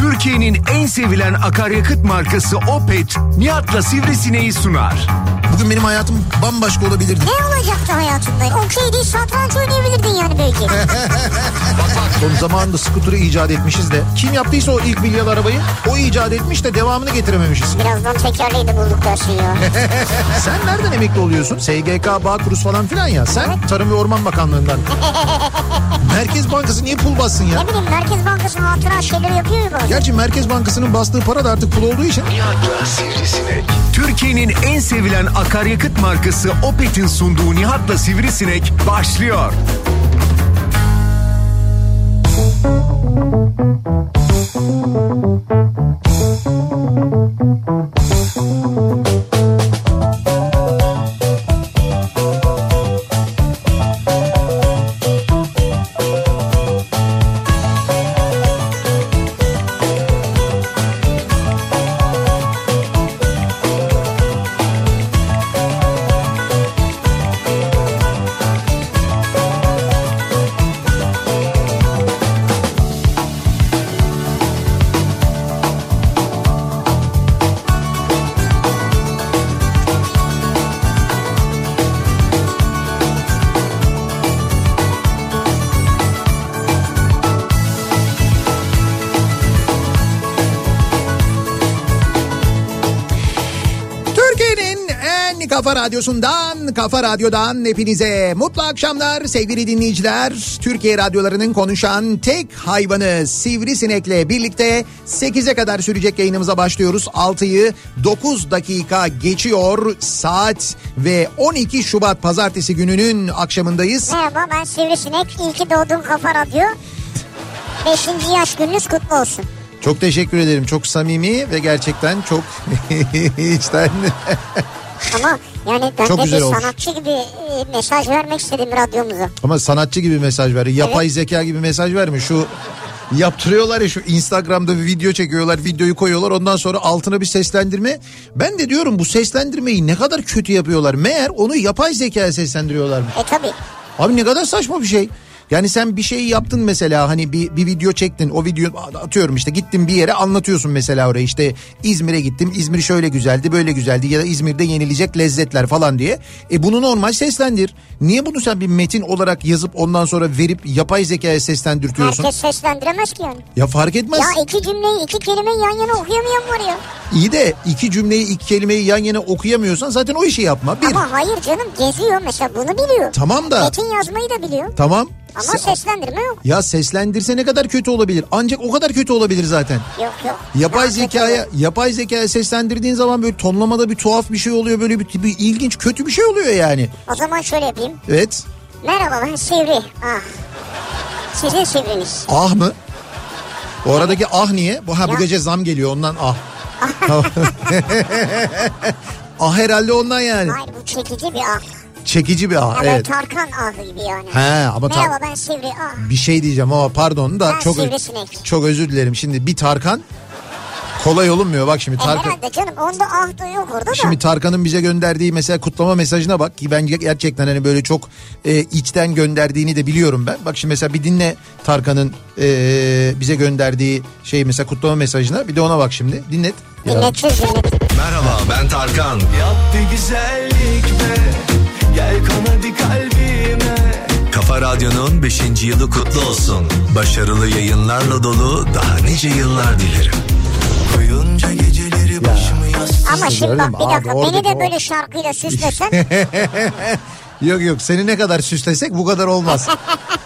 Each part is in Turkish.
Türkiye'nin en sevilen akaryakıt markası Opet, Nihat'la Sivrisineği sunar. Bugün benim hayatım bambaşka olabilirdi. Ne olacaktı hayatında? Okey değil satranç oynayabilirdin yani belki. Son zamanında skuturu icat etmişiz de. Kim yaptıysa o ilk milyar arabayı o icat etmiş de devamını getirememişiz. Birazdan tekerleği de bulduk dersin ya. Sen nereden emekli oluyorsun? SGK, Bağkuruz falan filan ya. Sen Tarım ve Orman Bakanlığı'ndan. Merkez Bankası niye pul bassın ya? ne bileyim Merkez Bankası hatıra şeyleri yapıyor ya. Gerçi Merkez Bankası'nın bastığı para da artık pul olduğu için. Nihat'la Sivrisinek. Türkiye'nin en sevilen akaryakıt markası Opet'in sunduğu Nihat'la Sivrisinek başlıyor. Türkiye'nin radyosundan, kafa radyodan hepinize mutlu akşamlar sevgili dinleyiciler. Türkiye radyolarının konuşan tek hayvanı Sivrisinek'le birlikte 8'e kadar sürecek yayınımıza başlıyoruz. 6'yı 9 dakika geçiyor saat ve 12 Şubat pazartesi gününün akşamındayız. Merhaba ben Sivrisinek. İyi ki doğdun Kafa Radyo. Beşinci yaş gününüz kutlu olsun. Çok teşekkür ederim. Çok samimi ve gerçekten çok içten Ama yani ben Çok de güzel bir olmuş. sanatçı gibi e, mesaj vermek istedim radyomuza. Ama sanatçı gibi mesaj ver. Yapay zeka gibi mesaj verme. Şu yaptırıyorlar ya şu Instagram'da bir video çekiyorlar. Videoyu koyuyorlar. Ondan sonra altına bir seslendirme. Ben de diyorum bu seslendirmeyi ne kadar kötü yapıyorlar. Meğer onu yapay zekaya seslendiriyorlar. E tabi. Abi ne kadar saçma bir şey. Yani sen bir şey yaptın mesela hani bir, bir video çektin o video atıyorum işte gittin bir yere anlatıyorsun mesela oraya işte İzmir'e gittim İzmir şöyle güzeldi böyle güzeldi ya da İzmir'de yenilecek lezzetler falan diye. E bunu normal seslendir. Niye bunu sen bir metin olarak yazıp ondan sonra verip yapay zekaya seslendirtiyorsun? Herkes seslendiremez ki yani. Ya fark etmez. Ya iki cümleyi iki kelimeyi yan yana okuyamayan var ya. İyi de iki cümleyi iki kelimeyi yan yana okuyamıyorsan zaten o işi yapma. Bir. Ama hayır canım geziyor mesela bunu biliyor. Tamam da. Metin yazmayı da biliyor. Tamam. Ama Se- seslendirme yok. Ya seslendirse ne kadar kötü olabilir? Ancak o kadar kötü olabilir zaten. Yok yok. Yapay Daha kötü zekaya olur. yapay zekaya seslendirdiğin zaman böyle tonlamada bir tuhaf bir şey oluyor böyle bir, bir ilginç kötü bir şey oluyor yani. O zaman şöyle yapayım. Evet. Merhaba ben Sivri. Ah. Sizin Sivriniz. Ah mı? O aradaki ah niye? Bu ha bu Ya. gece zam geliyor ondan ah. ah herhalde ondan yani. Hayır bu çekici bir ah. Çekici bir ah Evet. evet. Tarkan ahı gibi yani. He ama ta- Merhaba ben Sivri. Ah. bir şey diyeceğim ama pardon da Ben çok sivrisinek. çok özür dilerim. Şimdi bir Tarkan kolay olunmuyor bak şimdi E Tarkan. herhalde canım onda ah da yok orada da. Şimdi Tarkan'ın bize gönderdiği mesela kutlama mesajına bak ki ben gerçekten hani böyle çok e, içten gönderdiğini de biliyorum ben. Bak şimdi mesela bir dinle Tarkan'ın e, bize gönderdiği şey mesela kutlama mesajına bir de ona bak şimdi dinlet. Ya, Dinletsiz dinlet. Merhaba ben Tarkan. Yap bir güzellik be Gel kon hadi kalbime Kafa Radyo'nun 5. yılı kutlu olsun. Başarılı yayınlarla dolu daha nice yıllar dilerim. Koyunca geceleri başımı yastığa Ama şimdi bak bir Abi dakika orada beni de o- böyle şarkıyla süslesen. Yok yok seni ne kadar süslesek bu kadar olmaz.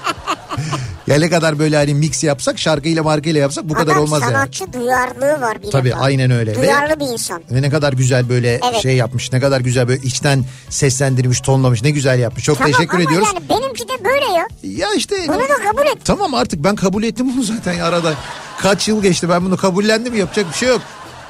ya ne kadar böyle hani mix yapsak şarkıyla markayla yapsak bu kadar Adam olmaz yani. sanatçı duyarlılığı var bir Tabii, defa. aynen öyle. Ve- Duyarlı bir insan. Ve ne kadar güzel böyle Evet. şey yapmış. Ne kadar güzel böyle içten seslendirmiş, tonlamış. Ne güzel yapmış. Çok Tamam teşekkür ama ediyoruz. yani benimki de böyle ya. Ya işte Bunu da kabul et. Tamam artık ben kabul ettim bunu zaten ya arada. Kaç yıl geçti ben bunu kabullendim yapacak bir şey yok.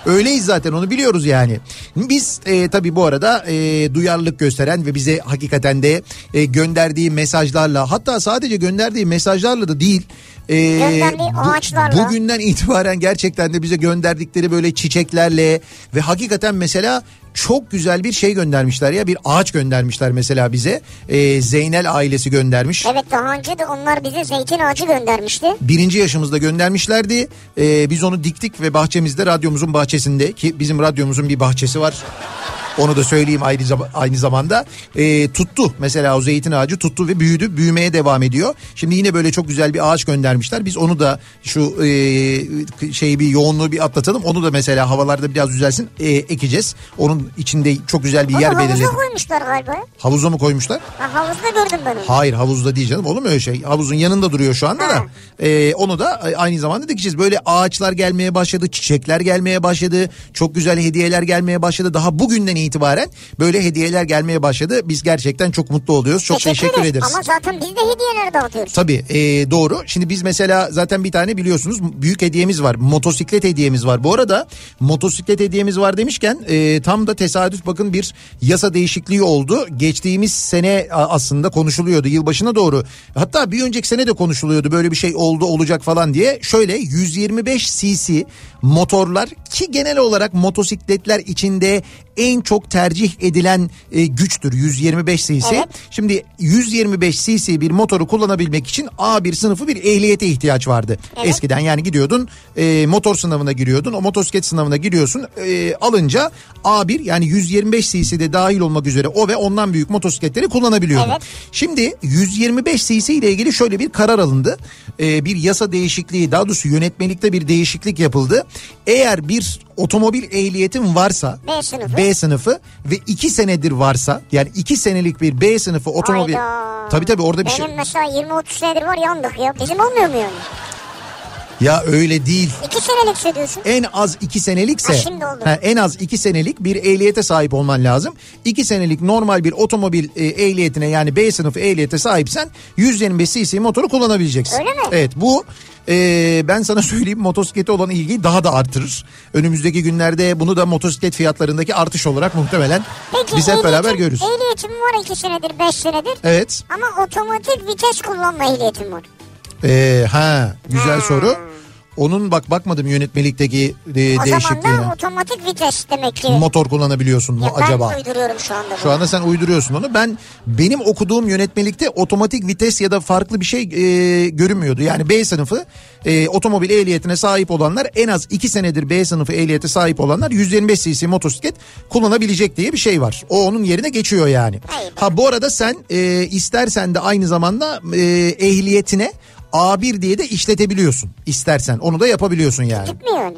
Öyleyiz zaten onu biliyoruz yani. Biz e, tabii bu arada e, duyarlılık gösteren ve bize hakikaten de e, gönderdiği mesajlarla hatta sadece gönderdiği mesajlarla da değil. e, ağaçlarla. Bugünden itibaren gerçekten de bize gönderdikleri böyle çiçeklerle ve hakikaten mesela çok güzel bir şey göndermişler ya bir ağaç göndermişler mesela bize. Ee, Zeynel ailesi göndermiş. Evet daha önce de onlar bize zeytin ağacı göndermişti. Birinci yaşımızda göndermişlerdi. Ee, biz onu diktik ve bahçemizde radyomuzun bahçesinde ki bizim radyomuzun bir bahçesi var. Onu da söyleyeyim aynı, zam- aynı zamanda. Ee, tuttu mesela o zeytin ağacı tuttu ve büyüdü. Büyümeye devam ediyor. Şimdi yine böyle çok güzel bir ağaç göndermişler. Biz onu da şu e, şeyi bir yoğunluğu bir atlatalım. Onu da mesela havalarda biraz düzelsin e, ekeceğiz. Onun içinde çok güzel bir Onu yer havuza belirledik. koymuşlar galiba. Havuza mı koymuşlar? Ha, havuzda gördüm ben onu. Hayır havuzda değil canım olur mu öyle şey? Havuzun yanında duruyor şu anda da. Ha. Ee, onu da aynı zamanda dikeceğiz. Böyle ağaçlar gelmeye başladı, çiçekler gelmeye başladı. Çok güzel hediyeler gelmeye başladı. Daha bugünden itibaren böyle hediyeler gelmeye başladı. Biz gerçekten çok mutlu oluyoruz. Çok teşekkür, ederiz. Ama zaten biz de hediyeler dağıtıyoruz. Tabii e, doğru. Şimdi biz mesela zaten bir tane biliyorsunuz büyük hediyemiz var. Motosiklet hediyemiz var. Bu arada motosiklet hediyemiz var demişken e, tam da tesadüf bakın bir yasa değişikliği oldu. Geçtiğimiz sene aslında konuşuluyordu yılbaşına doğru. Hatta bir önceki sene de konuşuluyordu böyle bir şey oldu olacak falan diye. Şöyle 125 cc motorlar ki genel olarak motosikletler içinde en çok tercih edilen e, güçtür 125 cc. Evet. Şimdi 125 cc bir motoru kullanabilmek için A1 sınıfı bir ehliyete ihtiyaç vardı. Evet. Eskiden yani gidiyordun e, motor sınavına giriyordun. O motosiklet sınavına giriyorsun. E, alınca A1 yani 125 cc de dahil olmak üzere o ve ondan büyük motosikletleri kullanabiliyordun. Evet. Şimdi 125 cc ile ilgili şöyle bir karar alındı. E, bir yasa değişikliği daha doğrusu yönetmelikte bir değişiklik yapıldı. Eğer bir otomobil ehliyetin varsa B sınıfı. B sınıfı ve 2 senedir varsa yani 2 senelik bir B sınıfı otomobil. Hayda. Tabii tabii orada bir Benim şey. mesela 20-30 senedir var yandık ya. Bizim olmuyor mu yani? Ya öyle değil. 2 senelik söylüyorsun. En az 2 senelikse Ha, şimdi oldu. ha, en az 2 senelik bir ehliyete sahip olman lazım. 2 senelik normal bir otomobil e, ehliyetine yani B sınıfı ehliyete sahipsen 125 cc motoru kullanabileceksin. Öyle mi? Evet bu e, ben sana söyleyeyim motosiklete olan ilgiyi daha da artırır. Önümüzdeki günlerde bunu da motosiklet fiyatlarındaki artış olarak muhtemelen Peki biz hep ehliyetim- beraber görürüz. Ehliyetim var 2 senedir 5 senedir. Evet. Ama otomatik vites kullanma ehliyetim var. Ee, ha güzel Hmm. soru. Onun bak bakmadım yönetmelikteki e, O değişikliğine. zaman da otomatik vites demek ki. Motor kullanabiliyorsun mu Ya ben acaba? uyduruyorum şu anda. Şu bunu. anda sen uyduruyorsun onu. Ben benim okuduğum yönetmelikte otomatik vites ya da farklı bir şey e, görünmüyordu. Yani B sınıfı e, otomobil ehliyetine sahip olanlar en az 2 senedir B sınıfı ehliyete sahip olanlar 125 cc motosiklet kullanabilecek diye bir şey var. O onun yerine geçiyor yani. Hayır. Ha bu arada sen e, istersen de aynı zamanda e, ehliyetine A1 diye de işletebiliyorsun istersen. Onu da yapabiliyorsun yani. Gitmiyor yani.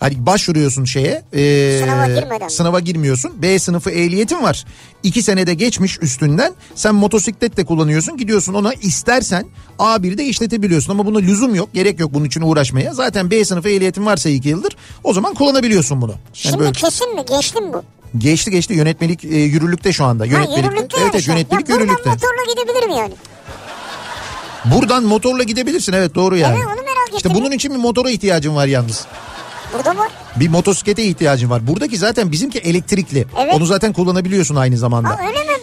Hani başvuruyorsun şeye. e, Sınava girmeden. Sınava girmiyorsun. B sınıfı ehliyetin var. İki senede geçmiş üstünden. Sen motosiklet de kullanıyorsun. Gidiyorsun ona istersen A1'de işletebiliyorsun. Ama buna lüzum yok. Gerek yok bunun için uğraşmaya. Zaten B sınıfı ehliyetin varsa iki yıldır. O zaman kullanabiliyorsun bunu. Yani Şimdi böyle- kesin mi? Geçti mi bu? Geçti geçti yönetmelik e, yürürlükte şu anda. Ha Yönetmelik, yürürlükte evet, evet yönetmelik ya yürürlükte. motorla gidebilirim yani. Buradan motorla gidebilirsin evet doğru yani. Evet, onu merak İşte ettim. bunun için bir motora ihtiyacın var yalnız. Burada var. Bir motosiklete ihtiyacın var. Buradaki zaten bizimki elektrikli. Evet. Onu zaten kullanabiliyorsun aynı zamanda. Aa, öyle mi?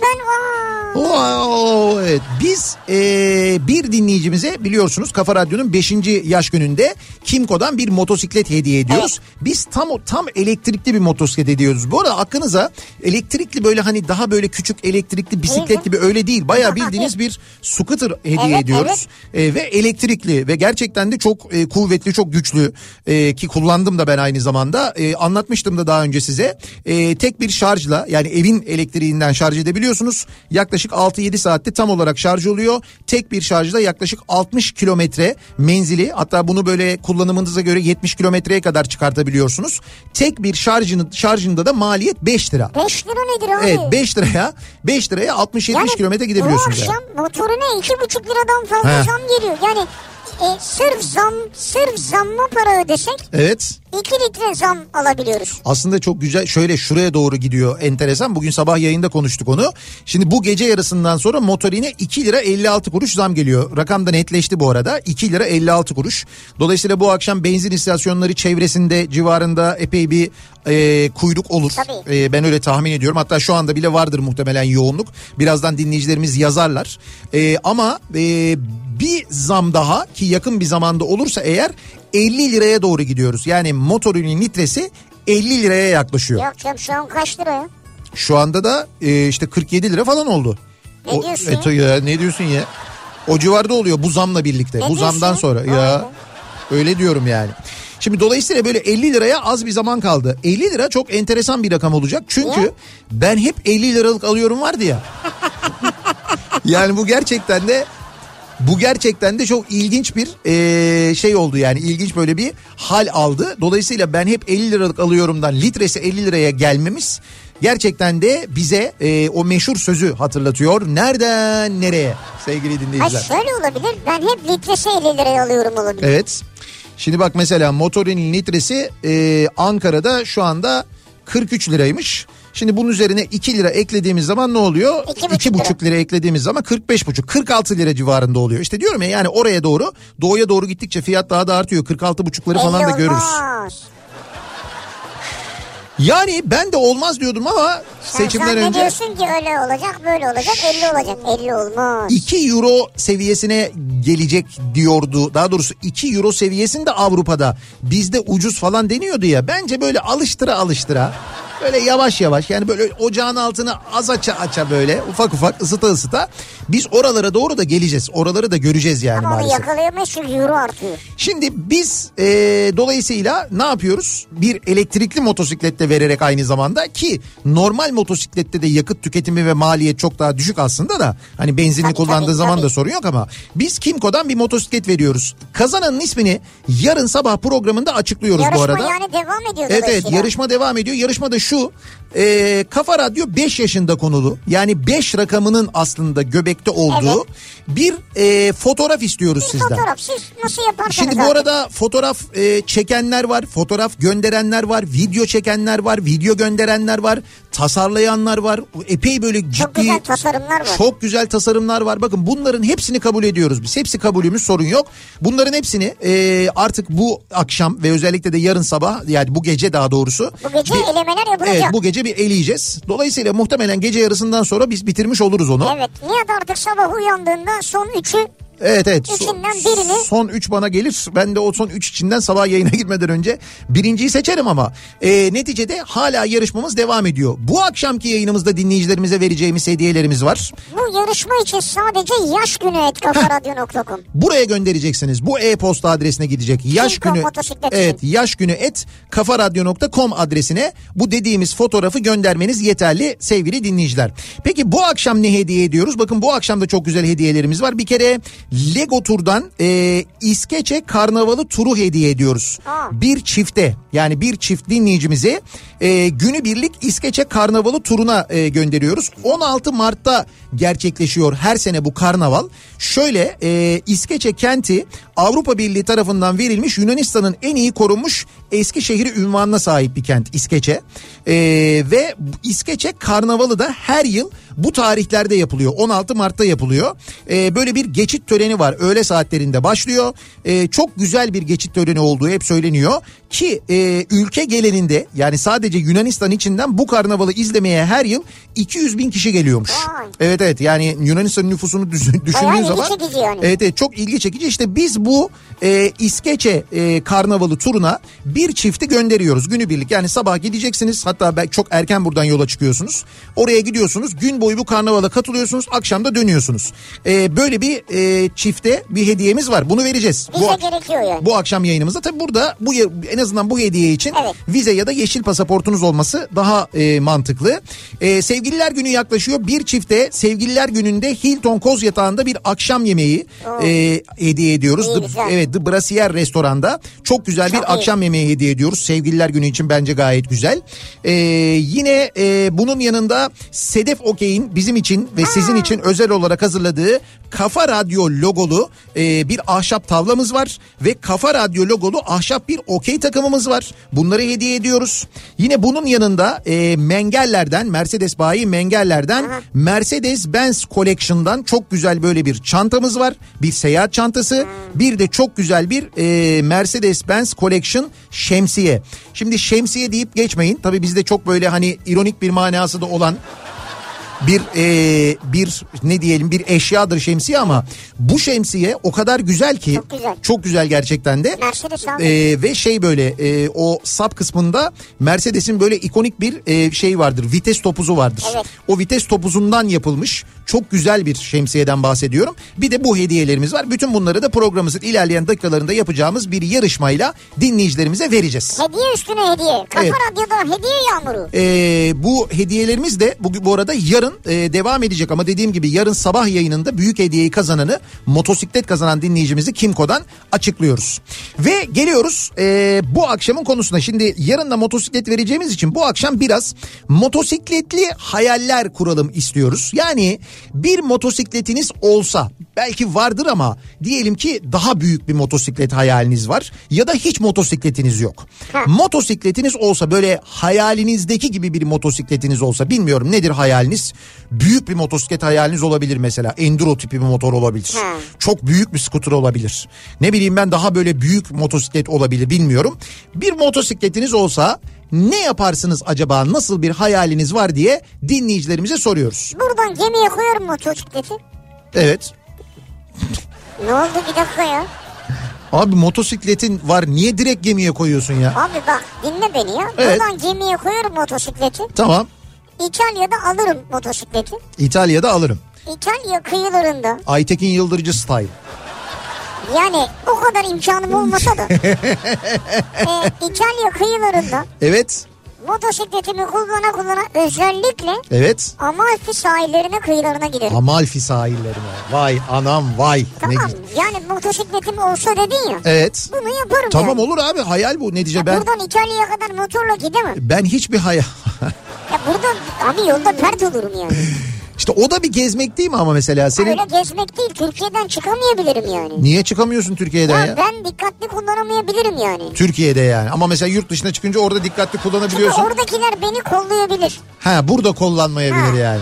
Wow, evet. Biz eee, bir dinleyicimize biliyorsunuz Kafa Radyo'nun 5. yaş gününde Kimco'dan bir motosiklet hediye ediyoruz. Biz tam tam elektrikli bir motosiklet ediyoruz. Bu arada aklınıza elektrikli böyle hani daha böyle küçük elektrikli bisiklet Evet. gibi öyle değil. Bayağı bildiğiniz bir scooter hediye Evet, ediyoruz. Eee, ve elektrikli ve gerçekten de çok e, kuvvetli çok güçlü e, ki kullandım da ben aynı zamanda E, anlatmıştım da daha önce size E, tek bir şarjla yani evin elektriğinden şarj edebiliyorsunuz yaklaşık 6-7 saatte tam olarak şarj oluyor tek bir şarjla yaklaşık 60 kilometre menzili hatta bunu böyle kullanımınıza göre 70 kilometreye kadar çıkartabiliyorsunuz tek bir şarjını, şarjında da maliyet 5 lira 5 lira nedir abi? Evet 5 liraya 5 liraya 60-70 kilometre gidebiliyorsunuz. Bu yani. akşam motoruna iki buçuk liradan fazla He. zam geliyor. Yani e, sırf zam sırf zamma para ödesek Evet 2 litre zam alabiliyoruz. Aslında çok güzel şöyle şuraya doğru gidiyor enteresan. Bugün sabah yayında konuştuk onu. Şimdi bu gece yarısından sonra motorine 2 lira 56 kuruş zam geliyor. Rakam da netleşti bu arada 2 lira 56 kuruş. Dolayısıyla bu akşam benzin istasyonları çevresinde civarında epey bir e, kuyruk olur. Tabii. E, ben öyle tahmin ediyorum. Hatta şu anda bile vardır muhtemelen yoğunluk. Birazdan dinleyicilerimiz yazarlar. E, ama e, bir zam daha ki yakın bir zamanda olursa eğer 50 liraya doğru gidiyoruz. Yani motorinin litresi 50 liraya yaklaşıyor. Yok canım şu an kaç lira ya? Şu anda da e, işte 47 lira falan oldu. Ne diyorsun e, ya, ne diyorsun ya? O civarda oluyor bu zamla birlikte. Ne bu zamdan diyorsun? sonra Aynen. ya. Öyle diyorum yani. Şimdi dolayısıyla böyle 50 liraya az bir zaman kaldı. 50 lira çok enteresan bir rakam olacak. Çünkü Niye? ben hep 50 liralık alıyorum vardı ya. yani bu gerçekten de bu gerçekten de çok ilginç bir eee, şey oldu yani ilginç böyle bir hal aldı. Dolayısıyla ben hep 50 liralık alıyorumdan litresi 50 liraya gelmemiz gerçekten de bize eee, o meşhur sözü hatırlatıyor. Nereden nereye sevgili Ay dinleyiciler. şöyle olabilir ben hep litresi 50 liraya alıyorum olabilir. Evet. Şimdi bak mesela motorinin litresi e, Ankara'da şu anda 43 liraymış. Şimdi bunun üzerine 2 lira eklediğimiz zaman ne oluyor? İki buçuk 2,5 lira eklediğimiz zaman 45,5 46 lira civarında oluyor. İşte diyorum ya yani oraya doğru doğuya doğru gittikçe fiyat daha da artıyor. 46,5'ları falan da 50 görürüz. Yani ben de olmaz diyordum ama Sen seçimden önce zannediyorsun ki öyle olacak böyle olacak 50 olacak 50 olmaz. 2 euro seviyesine gelecek diyordu. Daha doğrusu 2 euro seviyesinde Avrupa'da bizde ucuz falan deniyordu ya. Bence böyle alıştıra alıştıra böyle yavaş yavaş yani böyle ocağın altını az aça aça böyle ufak ufak ısıta ısıta biz oralara doğru da geleceğiz. Oraları da göreceğiz yani Ama maalesef. yakalayamayız çünkü euro artıyor. Şimdi biz e, dolayısıyla ne yapıyoruz? Bir elektrikli motosiklette vererek aynı zamanda ki normal motosiklette de yakıt tüketimi ve maliyet çok daha düşük aslında da hani benzinli Tabii, kullandığı tabii, zaman tabii. da sorun yok ama biz Kimco'dan bir motosiklet veriyoruz. Kazananın ismini yarın sabah programında açıklıyoruz Yarışma bu arada. yani devam ediyor Evet evet yarışma devam ediyor. Yarışma da şu Exu e, Kafa Radyo 5 yaşında konulu yani 5 rakamının aslında göbekte olduğu bir e, fotoğraf istiyoruz Bir sizden. fotoğraf siz nasıl yaparsanız Şimdi bu arada fotoğraf e, çekenler var, fotoğraf gönderenler var, video çekenler var, video gönderenler var, tasarlayanlar var. Epey böyle ciddi Çok güzel tasarımlar var. çok güzel tasarımlar var. Bakın bunların hepsini kabul ediyoruz biz. Hepsi kabulümüz sorun yok. Bunların hepsini e, artık bu akşam ve özellikle de yarın sabah yani bu gece daha doğrusu. Bu gece bir- elemeler yapılacak. Evet bu gece bir eleyeceğiz. Dolayısıyla muhtemelen gece yarısından sonra biz bitirmiş oluruz onu. Evet Nihat artık sabah uyandığında son üçü Evet evet. Son- İçinden birini- Son 3 bana gelir. Ben de o son 3 içinden sabah yayına gitmeden önce birinciyi seçerim ama e, neticede hala yarışmamız devam ediyor. Bu akşamki yayınımızda dinleyicilerimize vereceğimiz hediyelerimiz var. bu yarışma için sadece yaş günü et kafaradyo.com. Buraya göndereceksiniz. Bu e-posta adresine gidecek. Yaş Kimco günü Evet, yaş günü et kafaradyo.com adresine bu dediğimiz fotoğrafı göndermeniz yeterli sevgili dinleyiciler. Peki bu akşam ne hediye ediyoruz? Bakın bu akşam da çok güzel hediyelerimiz var. Bir kere Lego Tur'dan e, İskeçe Karnavalı turu hediye ediyoruz. Aa. Bir çifte yani bir çift dinleyicimizi e, günübirlik İskeçe Karnavalı turuna e, gönderiyoruz. 16 Mart'ta gerçekleşiyor her sene bu karnaval. Şöyle e, İskeçe kenti Avrupa Birliği tarafından verilmiş Yunanistan'ın en iyi korunmuş eski şehri ünvanına sahip bir kent İskeçe. E, ve İskeçe Karnavalı da her yıl bu tarihlerde yapılıyor. 16 Mart'ta yapılıyor. E, böyle bir geçit töreni var. Öğle saatlerinde başlıyor. E, çok güzel bir geçit töreni olduğu hep söyleniyor. Ki e, ülke geleninde yani sadece Yunanistan içinden bu karnavalı izlemeye her yıl 200 bin kişi geliyormuş. Vay. Evet evet yani Yunanistan nüfusunu düş- düşündüğün Bayağı zaman. yani. Evet, evet çok ilgi çekici. İşte biz bu e, İskeçe e, karnavalı turuna bir çifti gönderiyoruz günübirlik. Yani sabah gideceksiniz hatta belki çok erken buradan yola çıkıyorsunuz. Oraya gidiyorsunuz gün boyu bu karnavala katılıyorsunuz akşam da dönüyorsunuz. E, böyle bir e, çifte bir hediyemiz var bunu vereceğiz. Bize bu, gerekiyor yani. bu akşam yayınımızda tabi burada bu en azından bu hediye için Evet. vize ya da yeşil pasaportunuz olması daha e, mantıklı. E, sevgililer günü yaklaşıyor. Bir çifte sevgililer gününde Hilton Koz Yatağı'nda bir akşam yemeği e, hediye ediyoruz. İyi, The- evet The Brasier restoranda çok güzel Çok bir iyi. akşam yemeği hediye ediyoruz. Sevgililer günü için bence gayet güzel. E, yine e, bunun yanında Sedef Okey'in bizim için ve sizin için özel olarak hazırladığı Kafa Radyo logolu e, bir ahşap tavlamız var ve Kafa Radyo logolu ahşap bir okey takımımız var. Bunları hediye ediyoruz. Yine bunun yanında e, Mengeller'den Mercedes bayi Mengeller'den Mercedes Benz Collection'dan çok güzel böyle bir çantamız var. Bir seyahat çantası. Bir de çok güzel bir e, Mercedes Benz Collection şemsiye. Şimdi şemsiye deyip geçmeyin. Tabii bizde çok böyle hani ironik bir manası da olan bir e, bir ne diyelim bir eşyadır şemsiye ama bu şemsiye o kadar güzel ki Çok güzel. çok güzel gerçekten de. Mercedes abi. E, ve şey böyle e, o sap kısmında Mercedes'in böyle ikonik bir e, şey vardır. Vites topuzu vardır. Evet. O vites topuzundan yapılmış çok güzel bir şemsiyeden bahsediyorum. Bir de bu hediyelerimiz var. Bütün bunları da programımızın ilerleyen dakikalarında yapacağımız bir yarışmayla dinleyicilerimize vereceğiz. Hediye üstüne hediye. Kafa Evet. Radyo'da hediye yağmuru. Ee, bu hediyelerimiz de bu, bu arada yarın e, devam edecek ama dediğim gibi yarın sabah yayınında büyük hediyeyi kazananı motosiklet kazanan dinleyicimizi Kimco'dan açıklıyoruz. Ve geliyoruz e, bu akşamın konusuna. Şimdi yarın da motosiklet vereceğimiz için bu akşam biraz motosikletli hayaller kuralım istiyoruz. Yani bir motosikletiniz olsa belki vardır ama diyelim ki daha büyük bir motosiklet hayaliniz var ya da hiç motosikletiniz yok. Motosikletiniz olsa böyle hayalinizdeki gibi bir motosikletiniz olsa bilmiyorum nedir hayaliniz? Büyük bir motosiklet hayaliniz olabilir mesela. Enduro tipi bir motor olabilir. Ha. Çok büyük bir skuter olabilir. Ne bileyim ben daha böyle büyük motosiklet olabilir bilmiyorum. Bir motosikletiniz olsa ne yaparsınız acaba nasıl bir hayaliniz var diye dinleyicilerimize soruyoruz. Buradan gemiye koyarım motosikleti. Evet. Ne oldu bir dakika ya. Abi motosikletin var niye direkt gemiye koyuyorsun ya? Abi bak dinle beni ya. Evet. Buradan gemiye koyarım motosikleti. Tamam İtalya'da alırım motosikleti. İtalya'da alırım. İtalya kıyılarında Aytekin Yıldırıcı style. Yani o kadar imkanım olmasa da e, İtalya kıyılarında Evet motosikletimi kullana kullana özellikle evet. Amalfi sahillerine kıyılarına giderim. Amalfi sahillerine. Vay anam vay. Ne Tamam güzel. yani motosikletim olsa dedin ya. Evet. Bunu yaparım Tamam yani. olur abi hayal bu netice Ya ben Buradan İtalya'ya kadar motorla gidemem. ben hiçbir hayal Ya buradan abi yolda pert olurum yani. işte o da bir gezmek değil mi ama mesela senin Öyle gezmek değil Türkiye'den çıkamayabilirim yani. niye çıkamıyorsun Türkiye'den Ya ya? ben dikkatli kullanamayabilirim yani. Türkiye'de yani ama mesela yurt dışına çıkınca orada dikkatli Çünkü kullanabiliyorsun. oradakiler beni kollayabilir. Ha burada kullanmayabilir Ha. yani.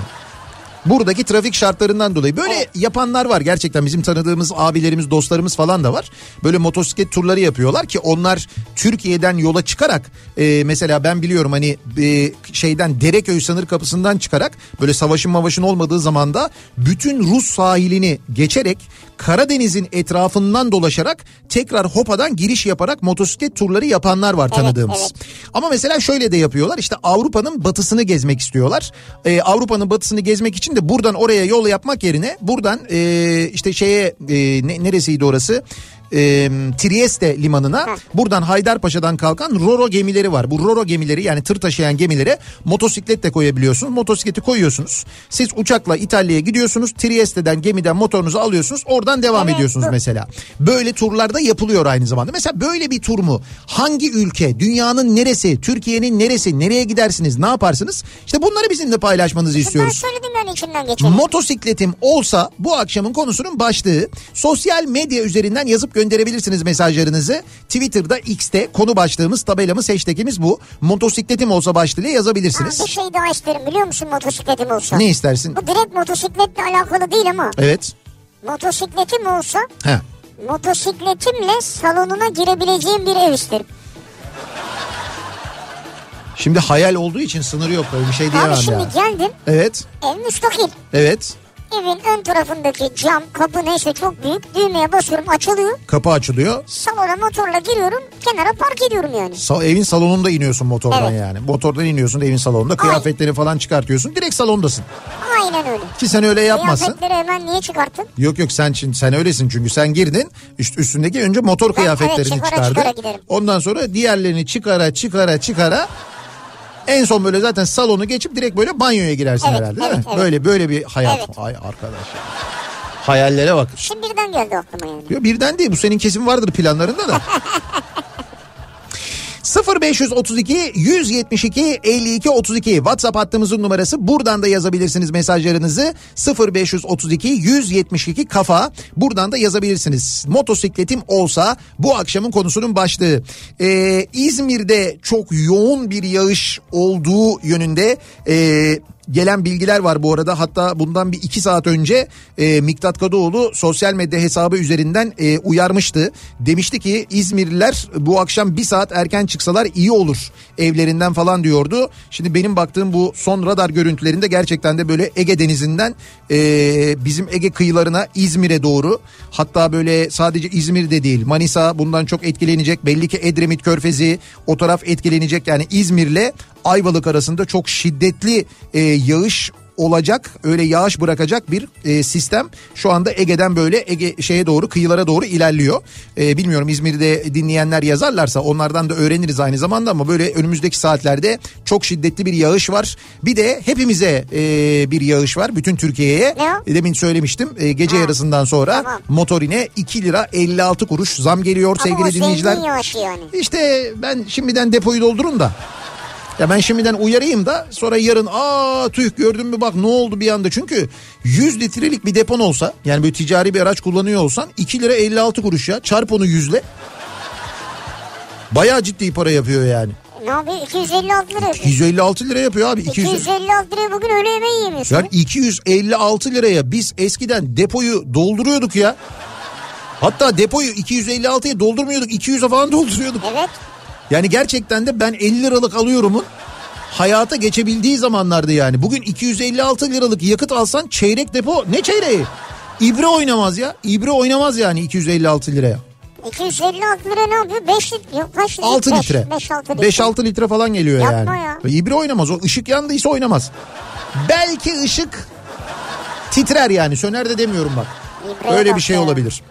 Buradaki trafik şartlarından dolayı böyle Evet. yapanlar var gerçekten bizim tanıdığımız abilerimiz dostlarımız falan da var. Böyle motosiklet turları yapıyorlar ki onlar Türkiye'den yola çıkarak e, mesela ben biliyorum hani e, şeyden Dereköy sınır kapısından çıkarak böyle savaşın mavaşın olmadığı zamanda bütün Rus sahilini geçerek Karadeniz'in etrafından dolaşarak tekrar Hopa'dan giriş yaparak motosiklet turları yapanlar var tanıdığımız. evet. Ama mesela şöyle de yapıyorlar işte Avrupa'nın batısını gezmek istiyorlar. Ee, Avrupa'nın batısını gezmek için de buradan oraya yol yapmak yerine buradan e, işte şeye e, ne, neresiydi orası? E, Trieste limanına buradan Haydarpaşa'dan kalkan Roro gemileri var. Bu Roro gemileri yani tır taşıyan gemilere motosiklet de koyabiliyorsunuz. Motosikleti koyuyorsunuz. Siz uçakla İtalya'ya gidiyorsunuz. Trieste'den gemiden motorunuzu alıyorsunuz. Oradan devam Evet, ediyorsunuz mesela. Böyle turlarda yapılıyor aynı zamanda. Mesela böyle bir tur mu? Hangi ülke? Dünyanın neresi? Türkiye'nin neresi? Nereye gidersiniz? Ne yaparsınız? İşte bunları bizimle paylaşmanızı Ben istiyoruz. söyledim yani içinden geçeni. Motosikletim olsa bu akşamın konusunun başlığı sosyal medya üzerinden yazıp gönderebilirsiniz mesajlarınızı. Twitter'da X'te konu başlığımız tabelamız hashtagimiz bu. Motosikletim olsa başlığıyla Ha, yazabilirsiniz. bir şey daha isterim biliyor musun motosikletim olsa? Ne istersin? Bu direkt motosikletle alakalı değil ama Evet. motosikletim olsa He. motosikletimle salonuna girebileceğim bir ev isterim. Şimdi hayal olduğu için sınırı yok. Öyle bir şey diyemem Abi şimdi yani. geldim Evet. ev müstakil. Evet. Evin ön tarafındaki cam kapı neyse çok büyük düğmeye basıyorum açılıyor. Kapı açılıyor. Salona motorla giriyorum kenara park ediyorum yani. Sa- evin salonunda iniyorsun motordan Evet. yani. Motordan iniyorsun evin salonunda. Kıyafetleri falan çıkartıyorsun. Direkt salondasın. Aynen öyle. Ki sen öyle yapmazsın. Kıyafetleri hemen niye çıkarttın? Yok yok sen sen öylesin çünkü sen girdin üst, üstündeki önce motor kıyafetlerini evet, çıkara çıkardın. çıkara giderim. Ondan sonra diğerlerini çıkara çıkara çıkara en son böyle zaten salonu geçip direkt böyle banyoya girersin Evet, herhalde değil evet, mi? evet. Böyle böyle bir hayat. Evet. Ay arkadaş. ya. Hayallere bak. Şimdi birden geldi aklıma yani. Yok birden değil bu senin kesin vardır planlarında da. 0532 172 52 32 WhatsApp hattımızın numarası. Buradan da yazabilirsiniz mesajlarınızı. 0532 172 kafa. Buradan da yazabilirsiniz. Motosikletim olsa bu akşamın konusunun başlığı. Ee, İzmir'de çok yoğun bir yağış olduğu yönünde ee, gelen bilgiler var bu arada. Hatta bundan bir iki saat önce e, Miktat Kadıoğlu sosyal medya hesabı üzerinden e, uyarmıştı. Demişti ki İzmirliler bu akşam bir saat erken çıksalar iyi olur evlerinden falan diyordu. Şimdi benim baktığım bu son radar görüntülerinde gerçekten de böyle Ege Denizi'nden e, bizim Ege kıyılarına İzmir'e doğru hatta böyle sadece İzmir'de değil Manisa bundan çok etkilenecek. Belli ki Edremit Körfezi o taraf etkilenecek yani İzmir'le Ayvalık arasında çok şiddetli e, yağış olacak öyle yağış bırakacak bir e, sistem şu anda Ege'den böyle Ege şeye doğru kıyılara doğru ilerliyor. E, bilmiyorum İzmir'de dinleyenler yazarlarsa onlardan da öğreniriz aynı zamanda ama böyle önümüzdeki saatlerde çok şiddetli bir yağış var. Bir de hepimize e, bir yağış var bütün Türkiye'ye. O? Demin söylemiştim e, gece yarısından sonra Tamam. motorine 2 lira 56 kuruş zam geliyor Ama sevgili dinleyiciler. yani. İşte ben şimdiden depoyu doldurun da. Ya ben şimdiden uyarayım da sonra yarın aa tüh gördün mü bak ne oldu bir anda. Çünkü 100 litrelik bir depon olsa yani böyle ticari bir araç kullanıyor olsan 2 lira 56 kuruş ya çarp onu 100'le. Bayağı ciddi para yapıyor yani. Ne yapıyor? 256 lira yapıyor. 156 lira yapıyor abi. 200, 256 liraya bugün öğle yemeği yiyemiyorsun. yani 256 liraya biz eskiden depoyu dolduruyorduk ya. Hatta depoyu 256'ya doldurmuyorduk 200'e falan dolduruyorduk. Evet. Yani gerçekten de ben 50 liralık alıyorumun hayata geçebildiği zamanlardı yani. Bugün 256 liralık yakıt alsan çeyrek depo ne çeyreği? İbre oynamaz ya. İbre oynamaz yani 256 liraya. 256 lira ne yapıyor? 5 litre. Yok kaç litre? 6 Beş- litre. beş, altı litre. 5-6 litre falan geliyor Yapma yani. ya. İbre oynamaz. O ışık yandıysa oynamaz. Belki ışık titrer yani. Söner de demiyorum bak. İbreye Öyle bir şey ya. olabilir.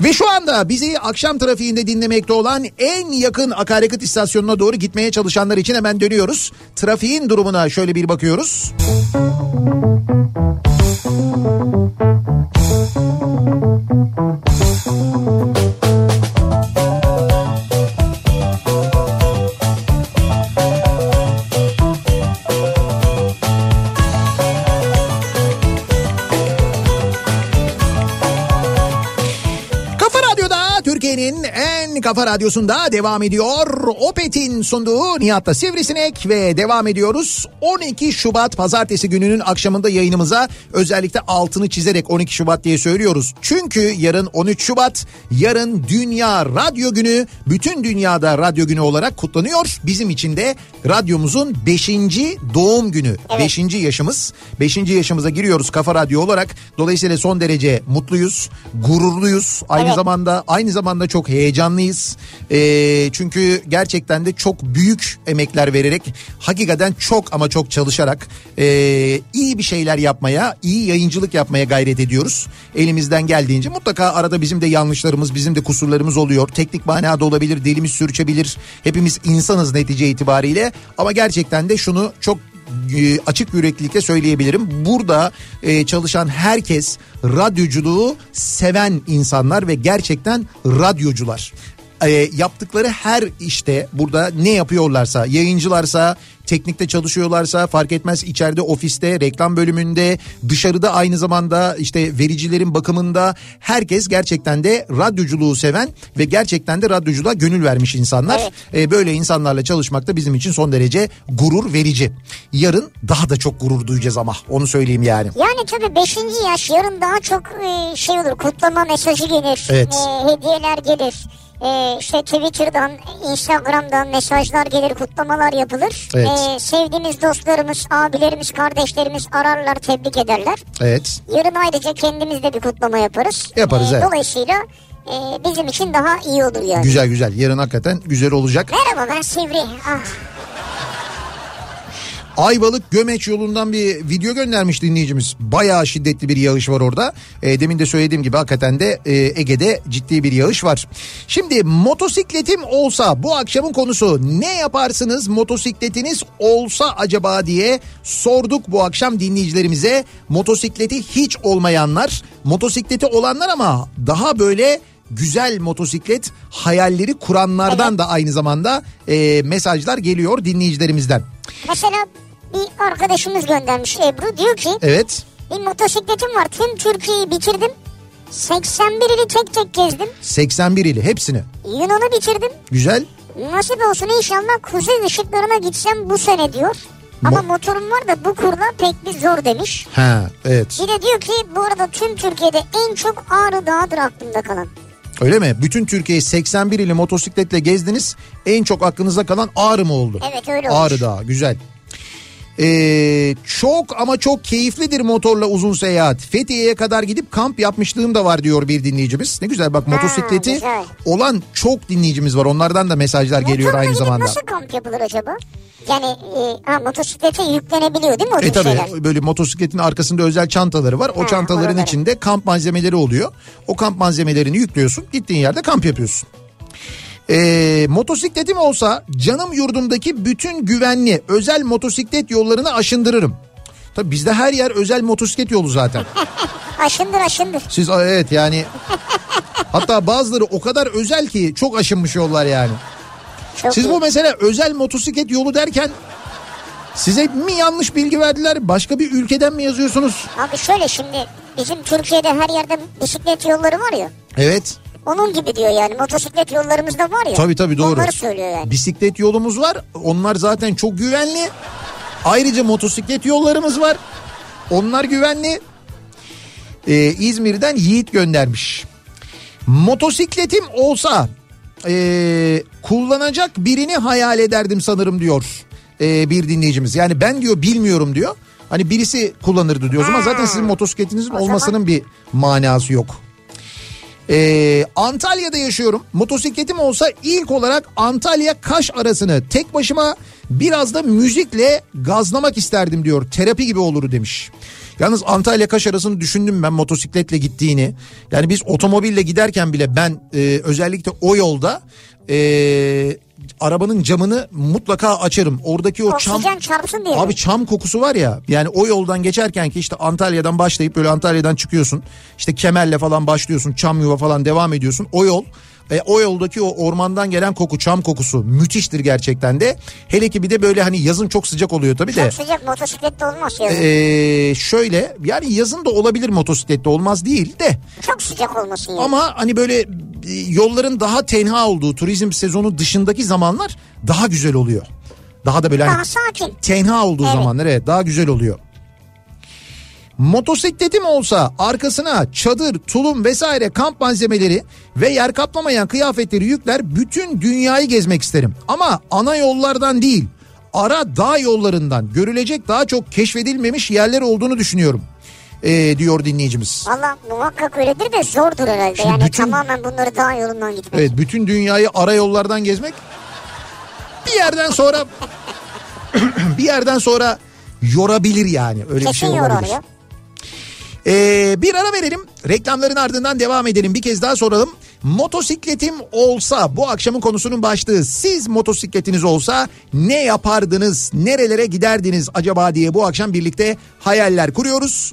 Ve şu anda bizi akşam trafiğinde dinlemekte olan en yakın akaryakıt istasyonuna doğru gitmeye çalışanlar için hemen dönüyoruz. Trafiğin durumuna şöyle bir bakıyoruz. Kafa kafa radyosunda devam ediyor. Opet'in sunduğu Nihat'ta Sivrisinek ve devam ediyoruz. 12 Şubat pazartesi gününün akşamında yayınımıza özellikle altını çizerek 12 Şubat diye söylüyoruz. Çünkü yarın 13 Şubat, yarın Dünya Radyo Günü, bütün dünyada radyo günü olarak kutlanıyor. Bizim için de radyomuzun 5. doğum günü, 5. yaşımız. 5. yaşımıza giriyoruz Kafa Radyo olarak. Dolayısıyla son derece mutluyuz, gururluyuz. Aynı Evet. zamanda aynı zamanda çok heyecanlıyız. Ee, çünkü gerçekten de çok büyük emekler vererek hakikaten çok ama çok çalışarak ee, iyi bir şeyler yapmaya, iyi yayıncılık yapmaya gayret ediyoruz. Elimizden geldiğince mutlaka arada bizim de yanlışlarımız, bizim de kusurlarımız oluyor. Teknik manada olabilir, dilimiz sürçebilir. Hepimiz insanız netice itibariyle ama gerçekten de şunu çok e, açık yüreklilikle söyleyebilirim. Burada e, çalışan herkes radyoculuğu seven insanlar ve gerçekten radyocular. E, yaptıkları her işte burada ne yapıyorlarsa yayıncılarsa teknikte çalışıyorlarsa fark etmez içeride ofiste reklam bölümünde dışarıda aynı zamanda işte vericilerin bakımında herkes gerçekten de radyoculuğu seven ve gerçekten de radyoculuğa gönül vermiş insanlar. Evet. E, böyle insanlarla çalışmak da bizim için son derece gurur verici. Yarın daha da çok gurur duyacağız ama onu söyleyeyim yani. Yani tabii 5. yaş yarın daha çok e, şey olur kutlama mesajı gelir. Evet. E, hediyeler gelir. E, işte Twitter'dan, Instagram'dan mesajlar gelir, kutlamalar yapılır. Evet. E, sevdiğimiz dostlarımız, abilerimiz, kardeşlerimiz ararlar, tebrik ederler. Evet. Yarın ayrıca kendimiz de bir kutlama yaparız. Yaparız, evet. Dolayısıyla e, bizim için daha iyi olur yani. Güzel güzel. Yarın hakikaten güzel olacak. Merhaba ben Sivri. Ah, Ayvalık Gömeç yolundan bir video göndermiş dinleyicimiz. Bayağı şiddetli bir yağış var orada. E, demin de söylediğim gibi hakikaten de e, Ege'de ciddi bir yağış var. Şimdi motosikletim olsa bu akşamın konusu ne yaparsınız motosikletiniz olsa acaba diye sorduk bu akşam dinleyicilerimize. Motosikleti hiç olmayanlar, motosikleti olanlar ama daha böyle güzel motosiklet hayalleri kuranlardan da aynı zamanda e, mesajlar geliyor dinleyicilerimizden. mesela bir arkadaşımız göndermiş Ebru. Diyor ki Evet. bir motosikletim var. Tüm Türkiye'yi bitirdim. 81 ili tek tek gezdim. 81 ili hepsini. Yunan'ı bitirdim. Güzel. Nasip olsun inşallah kuzey ışıklarına gitsem bu sene diyor. Ama Mo- motorum var da bu kurla pek bir zor demiş. Ha evet. Bir de diyor ki bu arada tüm Türkiye'de en çok Ağrı Dağı'dır aklımda kalan. Öyle mi? Bütün Türkiye'yi 81 ili motosikletle gezdiniz. En çok aklınızda kalan Ağrı mı oldu? Evet, öyle olmuş. Ağrı Dağı güzel. Ee, çok ama çok keyiflidir motorla uzun seyahat. Fethiye'ye kadar gidip kamp yapmışlığım da var diyor bir dinleyicimiz. Ne güzel bak motosikleti güzel. olan çok dinleyicimiz var. Onlardan da mesajlar geliyor Motorla aynı gidip zamanda. nasıl kamp yapılır acaba? Yani e, ha, motosiklete yüklenebiliyor değil mi o E tür tabi şeyler? böyle motosikletin arkasında özel çantaları var. O Ha, çantaların oraları. içinde kamp malzemeleri oluyor. O kamp malzemelerini yüklüyorsun. Gittiğin yerde kamp yapıyorsun. Ee, motosikletim olsa canım yurdumdaki bütün güvenli özel motosiklet yollarını aşındırırım. Tabi bizde her yer özel motosiklet yolu zaten. Aşındır aşındır. Siz evet yani hatta bazıları o kadar özel ki çok aşınmış yollar yani. Çok Siz iyi. bu mesela özel motosiklet yolu derken size mi yanlış bilgi verdiler? Başka bir ülkeden mi yazıyorsunuz? Abi şöyle şimdi bizim Türkiye'de her yerde bisiklet yolları var ya. Evet. Onun gibi diyor yani motosiklet yollarımız da var ya. Tabii tabii doğru. Onları söylüyor yani. Bisiklet yolumuz var. Onlar zaten çok güvenli. Ayrıca motosiklet yollarımız var. Onlar güvenli. Ee, İzmir'den Yiğit göndermiş. Motosikletim olsa ee, kullanacak birini hayal ederdim sanırım diyor ee, bir dinleyicimiz. Yani ben diyor bilmiyorum diyor. Hani birisi kullanırdı diyor. O zaman zaten sizin motosikletinizin olmasının bir manası yok. Ee, Antalya'da yaşıyorum. Motosikletim olsa ilk olarak Antalya Kaş arasını tek başıma biraz da müzikle gazlamak isterdim diyor. Terapi gibi olur demiş. Yalnız Antalya Kaş arasını düşündüm ben motosikletle gittiğini. Yani biz otomobille giderken bile ben e, özellikle o yolda e, arabanın camını mutlaka açarım. Oradaki o çam Oksijen çarpsın diye. Abi çam kokusu var ya yani o yoldan geçerken ki işte Antalya'dan başlayıp böyle Antalya'dan çıkıyorsun. işte Kemer'le falan başlıyorsun çam yuva falan devam ediyorsun. O yol e, o yoldaki o ormandan gelen koku çam kokusu müthiştir gerçekten de. Hele ki bir de böyle hani yazın çok sıcak oluyor tabii de. Çok sıcak motosiklette olmaz yazın. Ee, şöyle yani yazın da olabilir motosiklette olmaz değil de Çok sıcak olmasın yani. ama hani böyle yolların daha tenha olduğu turizm sezonu dışındaki zamanlar daha güzel oluyor. Daha da böyle hani Daha sakin. tenha olduğu Evet. zamanlar evet daha güzel oluyor. Motosikletim olsa arkasına çadır, tulum vesaire kamp malzemeleri ve yer kaplamayan kıyafetleri yükler bütün dünyayı gezmek isterim. Ama ana yollardan değil ara dağ yollarından görülecek daha çok keşfedilmemiş yerler olduğunu düşünüyorum. Ee, diyor dinleyicimiz. Valla muhakkak öyledir de zordur herhalde. Şimdi yani bütün- tamamen bunları dağ yolundan gitmek. Evet bütün dünyayı ara yollardan gezmek bir yerden sonra bir yerden sonra yorabilir yani öyle bir şey Kesin olabilir. ya. Ee, bir ara verelim. Reklamların ardından devam edelim. Bir kez daha soralım. Motosikletim olsa bu akşamın konusunun başlığı siz motosikletiniz olsa ne yapardınız? Nerelere giderdiniz acaba diye bu akşam birlikte hayaller kuruyoruz.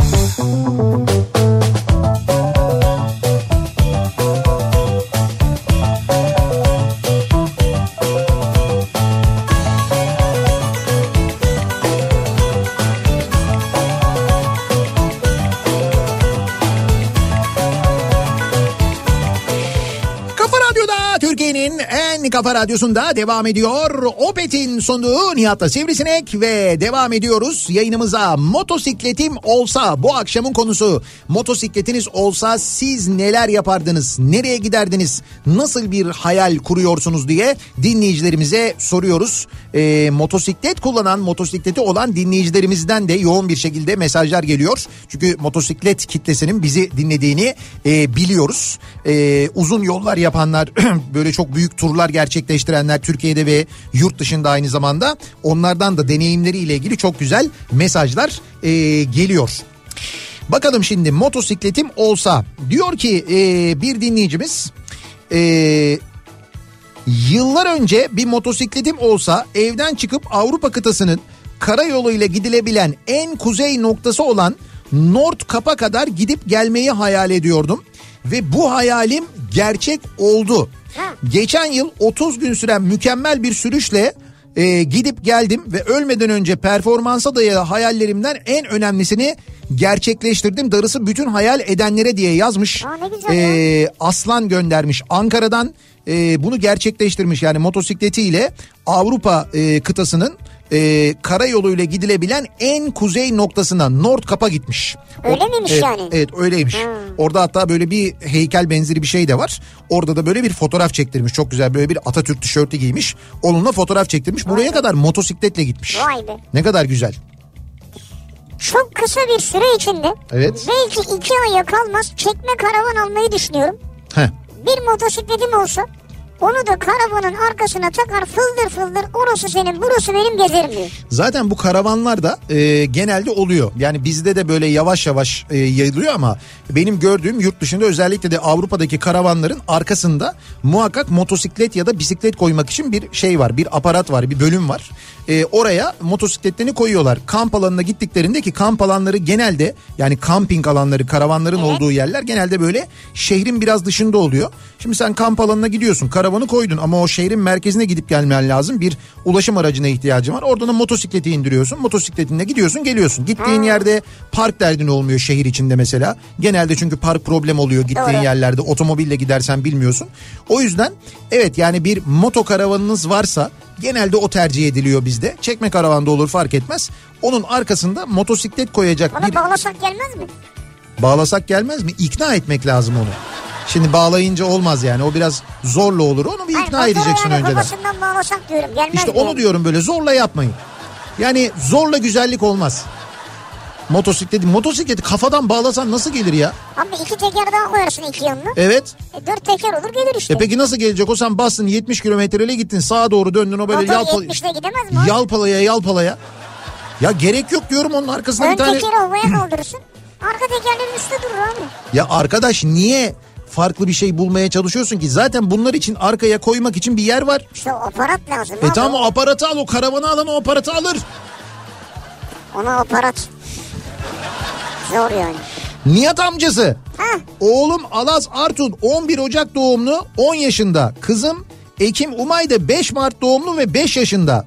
kafa radyosunda devam ediyor. Opet'in sunduğu Nihat'la Sivrisinek ve devam ediyoruz yayınımıza. Motosikletim olsa bu akşamın konusu motosikletiniz olsa siz neler yapardınız? Nereye giderdiniz? Nasıl bir hayal kuruyorsunuz diye dinleyicilerimize soruyoruz. Ee, motosiklet kullanan motosikleti olan dinleyicilerimizden de yoğun bir şekilde mesajlar geliyor. Çünkü motosiklet kitlesinin bizi dinlediğini e, biliyoruz. E, uzun yollar yapanlar böyle çok büyük turlar gerçekleştirenler Türkiye'de ve yurt dışında aynı zamanda onlardan da deneyimleriyle ilgili çok güzel mesajlar e, geliyor. Bakalım şimdi motosikletim olsa diyor ki e, bir dinleyicimiz e, Yıllar önce bir motosikletim olsa evden çıkıp Avrupa kıtasının karayoluyla gidilebilen en kuzey noktası olan Nordkap'a kadar gidip gelmeyi hayal ediyordum. Ve bu hayalim gerçek oldu. Geçen yıl 30 gün süren mükemmel bir sürüşle e, gidip geldim ve ölmeden önce performansa dayalı hayallerimden en önemlisini gerçekleştirdim. Darısı bütün hayal edenlere diye yazmış. Aa, Ee, Aslan göndermiş Ankara'dan e, bunu gerçekleştirmiş yani motosikletiyle Avrupa e, kıtasının e, karayoluyla gidilebilen en kuzey noktasına Nordkap'a gitmiş. Öyle miymiş evet, yani? Evet öyleymiş. Orada hatta böyle bir heykel benzeri bir şey de var. Orada da böyle bir fotoğraf çektirmiş. Çok güzel böyle bir Atatürk tişörtü giymiş. Onunla fotoğraf çektirmiş. Buraya kadar motosikletle gitmiş. Vay be. Ne kadar güzel. Çok kısa bir süre içinde Evet. belki iki aya kalmaz çekme karavan almayı düşünüyorum. Heh. Bir motosikletim olsa onu da karavanın arkasına takar fıldır fıldır orası senin burası benim gezerim diyor. Zaten bu karavanlar da e, genelde oluyor. Yani bizde de böyle yavaş yavaş e, yayılıyor ama benim gördüğüm yurt dışında özellikle de Avrupa'daki karavanların arkasında muhakkak motosiklet ya da bisiklet koymak için bir şey var. Bir aparat var, bir bölüm var. E, oraya motosikletlerini koyuyorlar. Kamp alanına gittiklerinde ki kamp alanları genelde yani kamping alanları, karavanların Evet. olduğu yerler genelde böyle şehrin biraz dışında oluyor. Şimdi sen kamp alanına gidiyorsun, karavanı koydun ama o şehrin merkezine gidip gelmen lazım. Bir ulaşım aracına ihtiyacın var. Oradan da motosikleti indiriyorsun. Motosikletinle gidiyorsun, geliyorsun. Gittiğin yerde park derdin olmuyor şehir içinde mesela. Genelde çünkü park problem oluyor gittiğin Doğru. yerlerde. Otomobille gidersen bilmiyorsun. O yüzden evet yani bir moto karavanınız varsa genelde o tercih ediliyor bizde. Çekme karavanda olur fark etmez. Onun arkasında motosiklet koyacak Buna bir bağlasak gelmez mi? Bağlasak gelmez mi? İkna etmek lazım onu. Şimdi bağlayınca olmaz yani. O biraz zorla olur. Onu bir Hayır, ikna motoru edeceksin önceden. kafasından bağlasak diyorum gelmez İşte mi? onu diyorum böyle zorla yapmayın. Yani zorla güzellik olmaz. Motosikleti, motosikleti kafadan bağlasan nasıl gelir ya? Abi iki teker daha koyarsın iki yanına. Evet. E, dört teker olur gelir işte. E peki nasıl gelecek? O sen bastın 70 kilometreyle gittin sağa doğru döndün o böyle Motor yalpa, 70'le gidemez mi? yalpalaya yalpalaya. Ya gerek yok diyorum onun arkasına Ön bir tane. tekeri havaya kaldırırsın. Arka tekerlerin üstte durur abi. Ya arkadaş niye farklı bir şey bulmaya çalışıyorsun ki? Zaten bunlar için arkaya koymak için bir yer var. İşte o aparat lazım. E tamam o aparatı al o karavanı alan o aparatı alır. Ona aparat. Zor yani. Nihat amcası. Ha Oğlum Alaz Artun 11 Ocak doğumlu 10 yaşında. Kızım Ekim Umay da 5 Mart doğumlu ve 5 yaşında.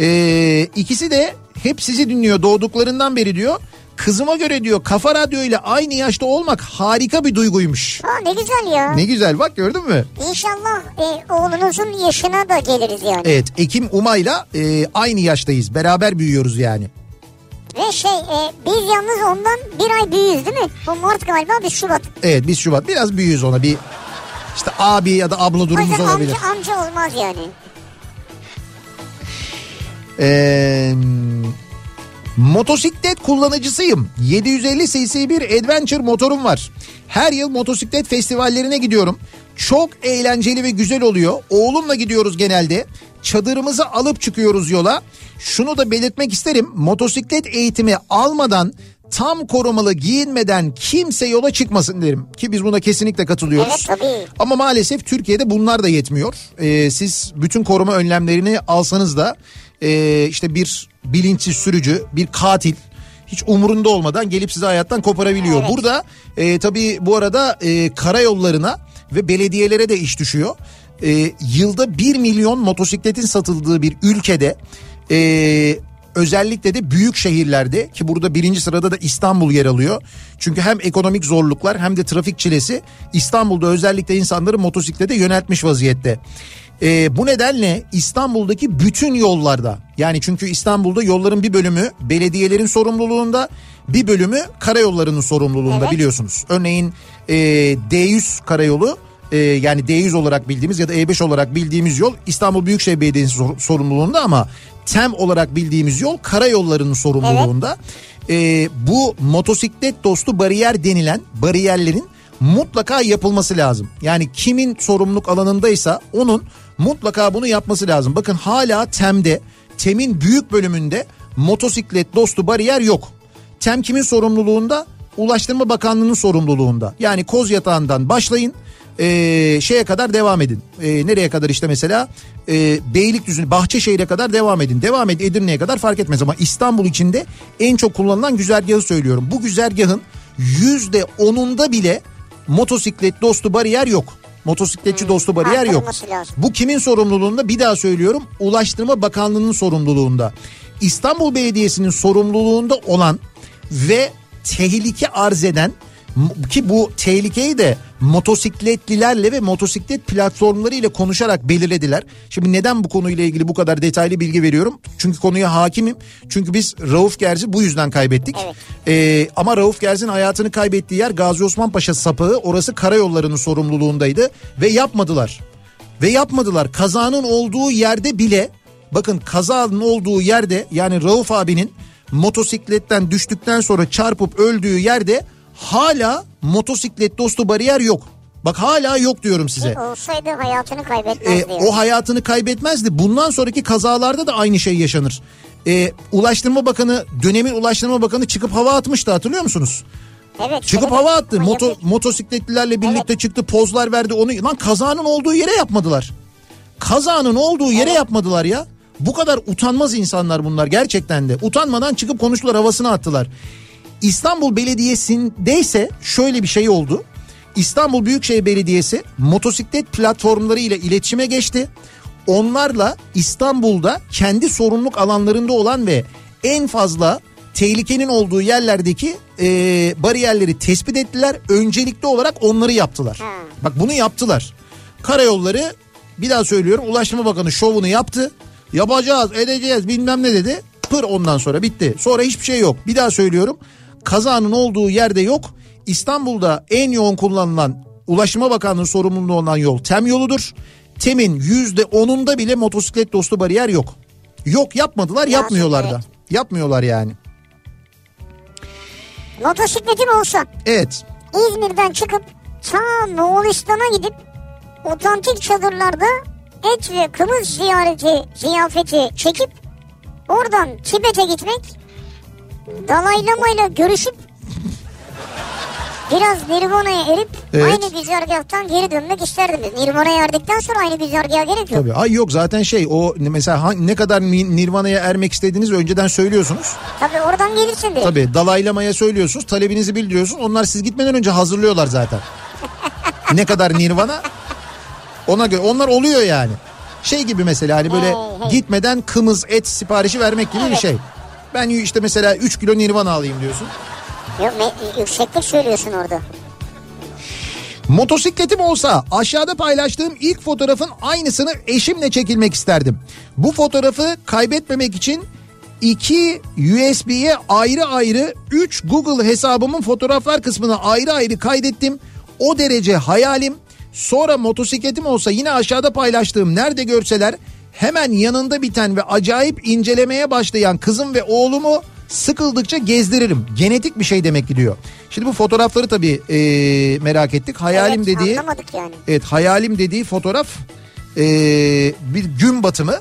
Ee, ikisi de hep sizi dinliyor doğduklarından beri diyor. Kızıma göre diyor Kafa Radyo ile aynı yaşta olmak harika bir duyguymuş. ha ne güzel ya. Ne güzel bak gördün mü? İnşallah e, oğlunuzun yaşına da geliriz yani. Evet Ekim Umay'la e, aynı yaştayız. Beraber büyüyoruz yani. Ve şey e, biz yalnız ondan bir ay büyüğüz değil mi? Bu Mart galiba biz Şubat. Evet biz Şubat biraz büyüğüz ona bir işte abi ya da abla durumumuz olabilir. amca, amca olmaz yani. Ee, motosiklet kullanıcısıyım. 750 cc bir adventure motorum var. Her yıl motosiklet festivallerine gidiyorum. Çok eğlenceli ve güzel oluyor. Oğlumla gidiyoruz genelde. Çadırımızı alıp çıkıyoruz yola. Şunu da belirtmek isterim. Motosiklet eğitimi almadan tam korumalı giyinmeden kimse yola çıkmasın derim. Ki biz buna kesinlikle katılıyoruz. Evet, tabii. Ama maalesef Türkiye'de bunlar da yetmiyor. Ee, siz bütün koruma önlemlerini alsanız da e, işte bir bilinçsiz sürücü, bir katil hiç umurunda olmadan gelip sizi hayattan koparabiliyor. Evet. Burada e, tabii bu arada e, karayollarına ve belediyelere de iş düşüyor. E, yılda 1 milyon motosikletin satıldığı bir ülkede e, özellikle de büyük şehirlerde ki burada birinci sırada da İstanbul yer alıyor. Çünkü hem ekonomik zorluklar hem de trafik çilesi İstanbul'da özellikle insanları motosiklete yöneltmiş vaziyette. Ee, bu nedenle İstanbul'daki bütün yollarda yani çünkü İstanbul'da yolların bir bölümü belediyelerin sorumluluğunda bir bölümü karayollarının sorumluluğunda Evet. biliyorsunuz. Örneğin e, D100 karayolu e, yani D100 olarak bildiğimiz ya da E5 olarak bildiğimiz yol İstanbul Büyükşehir Belediyesi sor- sorumluluğunda ama TEM olarak bildiğimiz yol karayollarının sorumluluğunda. E, bu motosiklet dostu bariyer denilen bariyerlerin mutlaka yapılması lazım. Yani kimin sorumluluk alanındaysa onun mutlaka bunu yapması lazım. Bakın hala TEM'de TEM'in büyük bölümünde motosiklet dostu bariyer yok. TEM kimin sorumluluğunda? Ulaştırma Bakanlığı'nın sorumluluğunda. Yani koz yatağından başlayın ee, şeye kadar devam edin. Ee, nereye kadar işte mesela e, Beylikdüzü, Bahçeşehir'e kadar devam edin. Devam edin Edirne'ye kadar fark etmez ama İstanbul içinde en çok kullanılan güzergahı söylüyorum. Bu güzergahın yüzde onunda bile motosiklet dostu bariyer yok. Motosikletçi dostu bariyer yok. lazım. Bu kimin sorumluluğunda? Bir daha söylüyorum. Ulaştırma Bakanlığı'nın sorumluluğunda. İstanbul Belediyesi'nin sorumluluğunda olan ve tehlike arz eden ki bu tehlikeyi de motosikletlilerle ve motosiklet platformları ile konuşarak belirlediler. Şimdi neden bu konuyla ilgili bu kadar detaylı bilgi veriyorum? Çünkü konuya hakimim. Çünkü biz Rauf Gerz'i bu yüzden kaybettik. Evet. Ee, ama Rauf Gerz'in hayatını kaybettiği yer Gazi Osman Paşa sapığı. Orası karayollarının sorumluluğundaydı ve yapmadılar. Ve yapmadılar. Kazanın olduğu yerde bile bakın kazanın olduğu yerde yani Rauf abinin motosikletten düştükten sonra çarpıp öldüğü yerde hala motosiklet dostu bariyer yok. Bak hala yok diyorum size. Ki olsaydı hayatını Ee, kaybetmezdi. yani. o hayatını kaybetmezdi. Bundan sonraki kazalarda da aynı şey yaşanır. Ee, Ulaştırma Bakanı dönemin Ulaştırma Bakanı çıkıp hava atmıştı hatırlıyor musunuz? Evet. Çıkıp evet. hava attı. Moto, motosikletlilerle birlikte çıktı pozlar verdi. Onu lan kazanın olduğu yere yapmadılar. Kazanın olduğu yere yapmadılar ya. Bu kadar utanmaz insanlar bunlar gerçekten de. Utanmadan çıkıp konuştular havasını attılar. İstanbul Belediyesi'ndeyse şöyle bir şey oldu. İstanbul Büyükşehir Belediyesi motosiklet platformları ile iletişime geçti. Onlarla İstanbul'da kendi sorumluluk alanlarında olan ve en fazla tehlikenin olduğu yerlerdeki e, bariyerleri tespit ettiler. Öncelikli olarak onları yaptılar. Bak bunu yaptılar. Karayolları bir daha söylüyorum Ulaştırma Bakanı şovunu yaptı. Yapacağız edeceğiz bilmem ne dedi. Pır ondan sonra bitti. Sonra hiçbir şey yok. Bir daha söylüyorum. Kazanın olduğu yerde yok. İstanbul'da en yoğun kullanılan Ulaştırma Bakanlığı sorumluluğu olan yol TEM yoludur. TEM'in yüzde onunda bile motosiklet dostu bariyer yok. Yok yapmadılar yapmıyorlar da. Yapmıyorlar yani. Motosikletim olsa Evet. İzmir'den çıkıp ta Moğolistan'a gidip otantik çadırlarda et ve kımız ziyareti, ziyafeti çekip oradan Tibet'e gitmek Dalai Lama ile görüşüp biraz Nirvana'ya erip Evet. aynı güzergahtan geri dönmek isterdim. Nirvana'ya erdikten sonra aynı güzergaha gerek yok. Tabii. Ay yok zaten şey o mesela ne kadar ni- Nirvana'ya ermek istediğinizi önceden söylüyorsunuz. Tabii oradan gelirsin diye. Tabii Dalai Lama'ya söylüyorsunuz talebinizi bildiriyorsunuz. Onlar siz gitmeden önce hazırlıyorlar zaten. ne kadar Nirvana ona göre onlar oluyor yani. Şey gibi mesela hani böyle Hey, hey. gitmeden kımız et siparişi vermek gibi bir Evet. şey. Ben işte mesela 3 kilo Nirvana alayım diyorsun. Yok, yükseklik söylüyorsun orada. Motosikletim olsa aşağıda paylaştığım ilk fotoğrafın aynısını eşimle çekilmek isterdim. Bu fotoğrafı kaybetmemek için iki USB'ye ayrı ayrı 3 Google hesabımın fotoğraflar kısmına ayrı ayrı kaydettim. O derece hayalim. Sonra motosikletim olsa yine aşağıda paylaştığım nerede görseler hemen yanında biten ve acayip incelemeye başlayan kızım ve oğlumu sıkıldıkça gezdiririm. Genetik bir şey demek diyor. Şimdi bu fotoğrafları tabii eee, merak ettik. Hayalim evet, dediği yani. Evet hayalim dediği fotoğraf eee, bir gün batımı.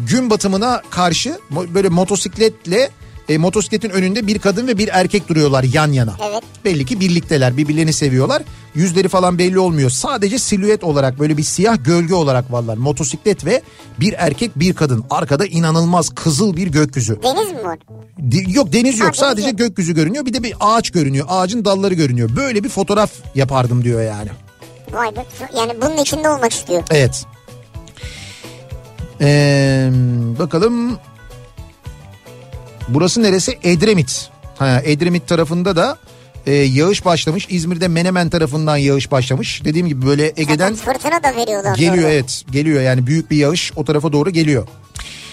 Gün batımına karşı böyle motosikletle e, motosikletin önünde bir kadın ve bir erkek duruyorlar yan yana. Evet. Belli ki birlikteler birbirlerini seviyorlar. Yüzleri falan belli olmuyor. Sadece silüet olarak böyle bir siyah gölge olarak varlar. Motosiklet ve bir erkek bir kadın. Arkada inanılmaz kızıl bir gökyüzü. Deniz mi var? De- yok deniz yok Ha, deniz sadece yok. gökyüzü görünüyor. Bir de bir ağaç görünüyor. Ağacın dalları görünüyor. Böyle bir fotoğraf yapardım diyor yani. Vay be. Yani bunun içinde olmak istiyor. Evet. Ee, bakalım. Burası neresi? Edremit. Ha, Edremit tarafında da e, yağış başlamış. İzmir'de Menemen tarafından yağış başlamış. Dediğim gibi böyle Ege'den Zaten fırtına da veriyorlar. geliyor sonra. evet. Geliyor yani büyük bir yağış o tarafa doğru geliyor.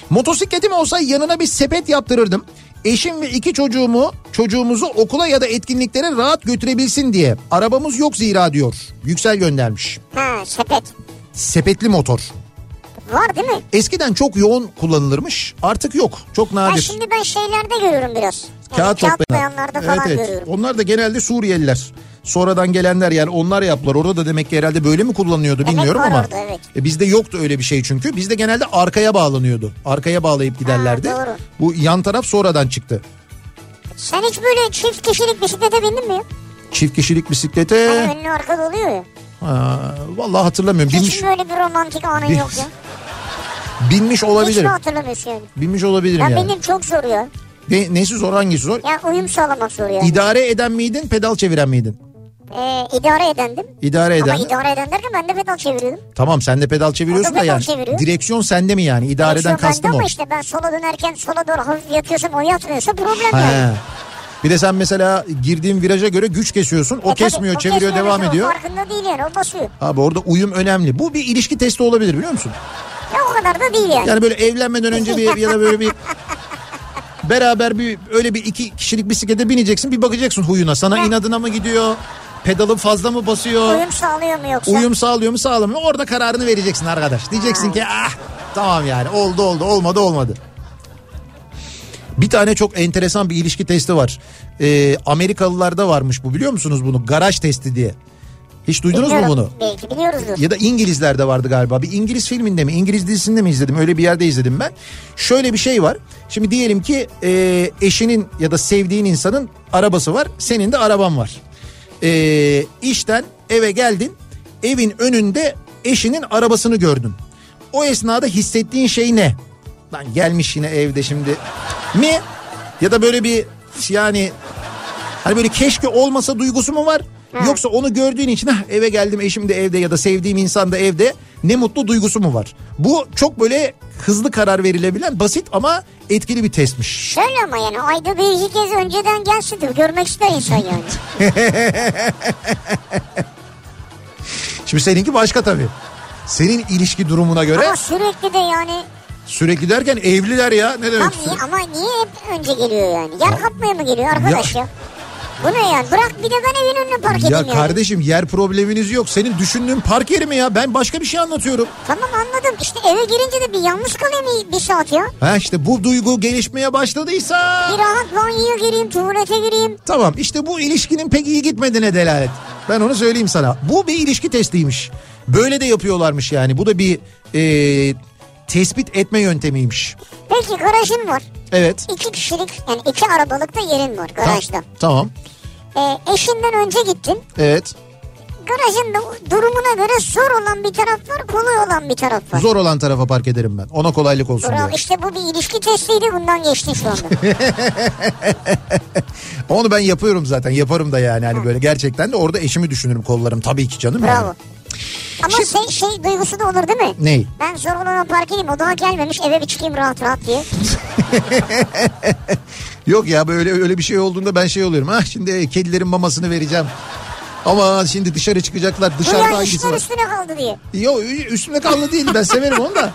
Motosikletim olsa yanına bir sepet yaptırırdım. Eşim ve iki çocuğumu çocuğumuzu okula ya da etkinliklere rahat götürebilsin diye. Arabamız yok zira diyor. Yüksel göndermiş. Ha sepet. Sepetli motor. Var değil mi? Eskiden çok yoğun kullanılırmış. Artık yok. Çok Ha, nadir. şimdi ben şeylerde görüyorum biraz. Yani Kağıt toplayan. toplayanlarda falan Evet, evet. görüyorum. Onlar da genelde Suriyeliler. Sonradan gelenler yani onlar yaptılar. Orada da demek ki herhalde böyle mi kullanılıyordu bilmiyorum var ama. orada, evet. E, bizde yoktu öyle bir şey çünkü. Bizde genelde arkaya bağlanıyordu. Arkaya bağlayıp giderlerdi. doğru. Bu yan taraf sonradan çıktı. Sen hiç böyle çift kişilik bisiklete bindin mi? ya? Çift kişilik bisiklete Hani önlü arkada oluyor ya. ha, vallahi hatırlamıyorum. Hiç Binmiş, böyle bir romantik anın yok ya. binmiş Hiç olabilirim. mi hatırlamıyorsun yani? Binmiş olabilirim Ya yani. benim çok zor ya. Ne, nesi zor hangisi zor? Ya uyum sağlamak zor yani. İdare eden miydin pedal çeviren miydin? Ee, idare edendim. İdare eden. Ama idare eden derken ben de pedal çeviriyordum. Tamam sen de pedal çeviriyorsun O da da pedal yani. çeviriyor. Direksiyon sende mi yani? İdareden kastım o. Ama işte ben sola dönerken sola doğru hafif yatıyorsam o yatmıyorsa problem He. yani. Bir de sen mesela girdiğin viraja göre güç kesiyorsun. O E tabii, kesmiyor, o çeviriyor, kesmiyor devam ediyor. Farkında değil yani o basıyor. Abi orada uyum önemli. Bu bir ilişki testi olabilir biliyor musun? Ya o kadar da değil yani. Yani böyle evlenmeden önce bir ya da böyle bir beraber bir öyle bir iki kişilik bisiklete bineceksin bir bakacaksın huyuna. Sana Heh. inadına mı gidiyor? Pedalı fazla mı basıyor? Uyum sağlıyor mu yoksa? Uyum sağlıyor mu sağlamıyor mu? Orada kararını vereceksin arkadaş. Diyeceksin ki ah tamam yani oldu oldu olmadı olmadı. Bir tane çok enteresan bir ilişki testi var. Ee, Amerikalılarda varmış bu biliyor musunuz bunu? Garaj testi diye. Hiç duydunuz mu Bilmiyorum. bunu? Belki biliyoruzdur. Ya da İngilizlerde vardı galiba. Bir İngiliz filminde mi, İngiliz dizisinde mi izledim? Öyle bir yerde izledim ben. Şöyle bir şey var. Şimdi diyelim ki e, eşinin ya da sevdiğin insanın arabası var. Senin de araban var. E, işten eve geldin. Evin önünde eşinin arabasını gördün. O esnada hissettiğin şey ne? Lan gelmiş yine evde şimdi. Mi? Ya da böyle bir yani Hani böyle keşke olmasa duygusu mu var? Yoksa onu gördüğün için "Hah, eve geldim eşim de evde ya da sevdiğim insan da evde ne mutlu duygusu mu var? Bu çok böyle hızlı karar verilebilen basit ama etkili bir testmiş. Şöyle ama yani ayda bir iki kez önceden gelsin de görmek ister insan yani. Şimdi seninki başka tabii. Senin ilişki durumuna göre ama sürekli de yani sürekli derken evliler ya ne demek? Niye, ama niye hep önce geliyor yani? Yer kapmaya mı geliyor arkadaş ya? Bu ne yani? Bırak bir de ben evin önüne park edeyim Ya yani. kardeşim yer probleminiz yok. Senin düşündüğün park yeri mi ya? Ben başka bir şey anlatıyorum. Tamam anladım. İşte eve girince de bir yalnız kalayım bir saat ya. Ha işte bu duygu gelişmeye başladıysa... Bir rahat banyoya gireyim, tuvalete gireyim. Tamam işte bu ilişkinin pek iyi gitmediğine delalet. Ben onu söyleyeyim sana. Bu bir ilişki testiymiş. Böyle de yapıyorlarmış yani. Bu da bir e, tespit etme yöntemiymiş. Peki garajın var. Evet. İki kişilik yani iki arabalıkta yerin var garajda. Tamam. Ee, eşinden önce gittin. Evet. Garajın da durumuna göre zor olan bir taraf var, kolay olan bir taraf var. Zor olan tarafa park ederim ben. Ona kolaylık olsun Bravo diye. işte bu bir ilişki testiydi bundan geçtin şu anda. Onu ben yapıyorum zaten. Yaparım da yani. Hani böyle gerçekten de orada eşimi düşünürüm kollarım. Tabii ki canım. Bravo. Yani. Ama Şimdi- şey, şey duygusu da olur değil mi? Ney? Ben zor olana park edeyim o daha gelmemiş eve bir çıkayım rahat rahat diye. Yok ya böyle öyle bir şey olduğunda ben şey oluyorum. Ha şimdi kedilerin mamasını vereceğim. Ama şimdi dışarı çıkacaklar. Dışarıda ya hangisi var? üstüne kaldı diye. Yok üstüne kaldı değil ben severim onu da.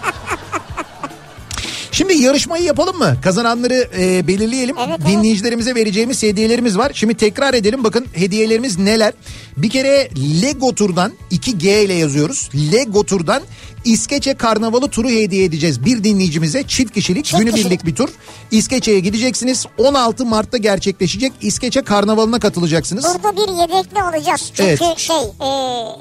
Şimdi yarışmayı yapalım mı? Kazananları e, belirleyelim. Evet, evet. Dinleyicilerimize vereceğimiz hediyelerimiz var. Şimdi tekrar edelim bakın hediyelerimiz neler? Bir kere Lego Tur'dan 2G ile yazıyoruz. Lego Tur'dan İskeçe Karnavalı turu hediye edeceğiz. Bir dinleyicimize çift kişilik Çift günübirlik kişilik. bir tur. İskeçe'ye gideceksiniz. 16 Mart'ta gerçekleşecek İskeçe Karnavalı'na katılacaksınız. Burada bir yedekli alacağız. Çünkü Evet. şey e,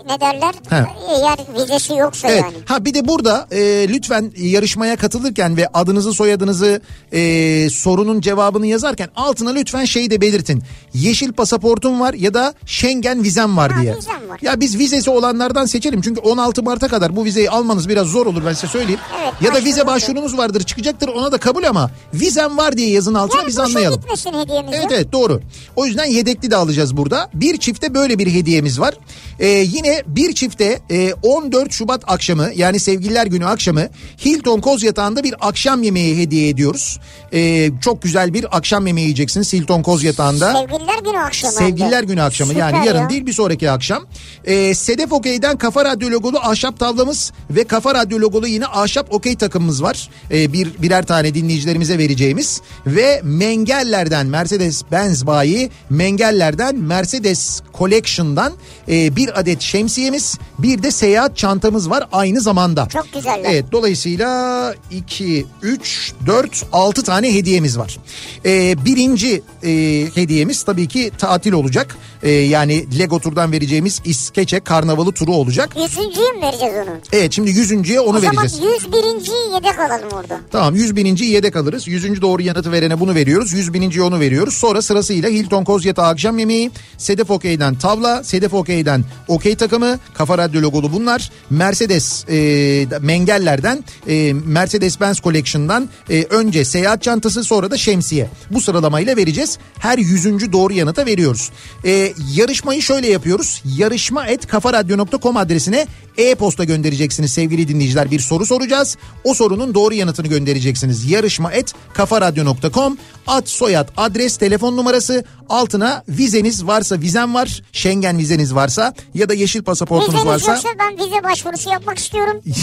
ne derler? He. Eğer vizesi yoksa Evet. yani. Ha bir de burada e, lütfen yarışmaya katılırken ve adınızı soyadınızı e, sorunun cevabını yazarken altına lütfen şeyi de belirtin. Yeşil pasaportum var ya da Schengen vizem var Ha, diye. vizem var. Ya biz vizesi olanlardan seçelim. Çünkü 16 Mart'a kadar bu vizeyi almanız biraz zor olur ben size söyleyeyim. Evet, ya da vize başvurunuz vardır çıkacaktır ona da kabul ama vizem var diye yazın altına Yani biz anlayalım. gitmesin hediyemiz Evet evet doğru. O yüzden yedekli de alacağız burada. Bir çifte böyle bir hediyemiz var. Ee, yine bir çifte e, 14 Şubat akşamı yani sevgililer günü akşamı Hilton Koz Yatağı'nda bir akşam yemeği hediye ediyoruz. Ee, çok güzel bir akşam yemeği yiyeceksiniz Hilton Koz Yatağı'nda. Sevgililer günü akşamı. Sevgililer günü akşamı Süper yani yarın ya. değil bir sonraki akşam. Ee, Sedef Okey'den Kafa Radyo logolu ahşap tavlamız ve Kafa Radyo logolu yine ahşap okey takımımız var. Ee, bir birer tane dinleyicilerimize vereceğimiz ve Mengeller'den Mercedes Benz bayi Mengeller'den Mercedes Collection'dan e, bir adet şemsiyemiz bir de seyahat çantamız var aynı zamanda. Çok güzeller. Evet dolayısıyla 2, 3, 4, 6 tane hediyemiz var. Ee, birinci e, hediyemiz tabii ki tatil olacak. Ee, yani Lego Tur'dan vereceğimiz İskeçe Karnavalı turu olacak. Yüzüncüye mi vereceğiz onu? Evet şimdi yüzüncüye onu o zaman vereceğiz. 101. yedek alalım orada. Tamam 100 bininci yedek alırız. 100. doğru yanıtı verene bunu veriyoruz. 100 bininciye onu veriyoruz. Sonra sırasıyla Hilton Kozyatağı akşam yemeği, Sedef Okey'den tavla, Sedef Okey'den okey takımı, Kafa Radyo logolu bunlar. Mercedes e, Mengeller'den e, Mercedes-Benz Collection'dan e, önce seyahat çantası sonra da şemsiye. Bu sıralamayla vereceğiz. Her 100. doğru yanıta veriyoruz. E, yarışmayı şöyle yapıyoruz. Yarış yarışma et kafaradyo.com adresine e-posta göndereceksiniz sevgili dinleyiciler. Bir soru soracağız. O sorunun doğru yanıtını göndereceksiniz. Yarışma et kafaradyo.com ad soyad adres telefon numarası altına vizeniz varsa vizem var. Schengen vizeniz varsa ya da yeşil pasaportunuz Vizeniz varsa yoksa ben vize başvurusu yapmak istiyorum.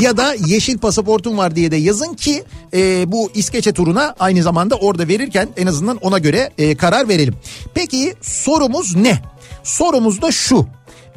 ya da yeşil pasaportum var diye de yazın ki e, bu İskeçe turuna aynı zamanda orada verirken en azından ona göre e, karar verelim. Peki sorumuz ne? Sorumuz da şu.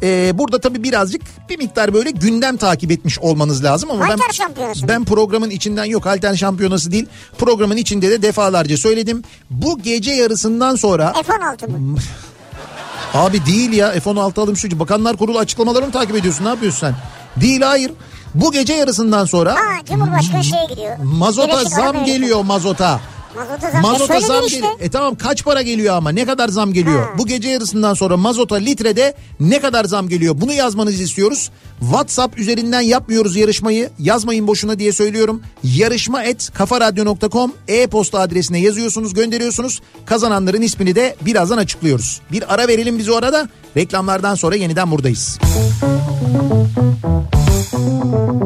E, burada tabii birazcık bir miktar böyle gündem takip etmiş olmanız lazım ama Halter ben şampiyonası ben programın içinden yok halter şampiyonası değil programın içinde de defalarca söyledim. Bu gece yarısından sonra F-16 mı? Abi değil ya F-16 alım şu Bakanlar Kurulu açıklamalarını takip ediyorsun ne yapıyorsun sen? Değil hayır. Bu gece yarısından sonra Ha Cumhurbaşkanı şeye gidiyor. mazota Birleşik zam geliyor mazota. Mazota zam. Mazota zam işte. geliyor. E tamam kaç para geliyor ama ne kadar zam geliyor? Ha. Bu gece yarısından sonra mazota litrede ne kadar zam geliyor? Bunu yazmanızı istiyoruz. WhatsApp üzerinden yapmıyoruz yarışmayı. Yazmayın boşuna diye söylüyorum. Yarışma et kafaradyo.com e-posta adresine yazıyorsunuz gönderiyorsunuz. Kazananların ismini de birazdan açıklıyoruz. Bir ara verelim biz o arada. Reklamlardan sonra yeniden buradayız. Kafa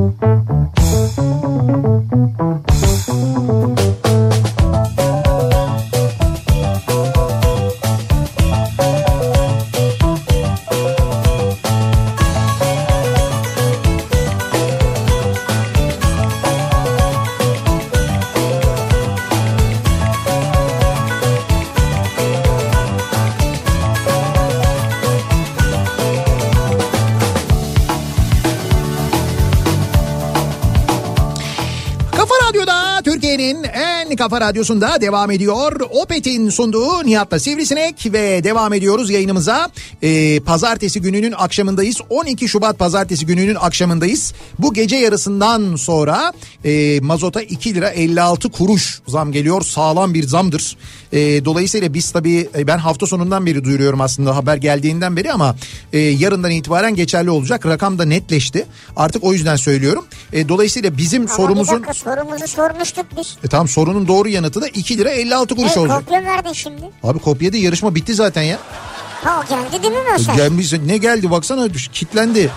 kafa radyosunda devam ediyor. Opet'in sunduğu Nihat'la Sivrisinek ve devam ediyoruz yayınımıza. Ee, pazartesi gününün akşamındayız. 12 Şubat pazartesi gününün akşamındayız. Bu gece yarısından sonra e, mazota 2 lira 56 kuruş zam geliyor. Sağlam bir zamdır. E, dolayısıyla biz tabii e, ben hafta sonundan beri duyuruyorum aslında haber geldiğinden beri ama e, yarından itibaren geçerli olacak. Rakam da netleşti. Artık o yüzden söylüyorum. E, dolayısıyla bizim Ama sorumuzun... bir dakika sorumuzu sormuştuk biz. E tamam sorunun doğru yanıtı da 2 lira 56 kuruş E, olacak. kopya verdin şimdi. Abi kopya değil yarışma bitti zaten ya. Ha o geldi değil mi Möser? Gelmiş ne geldi baksana kitlendi.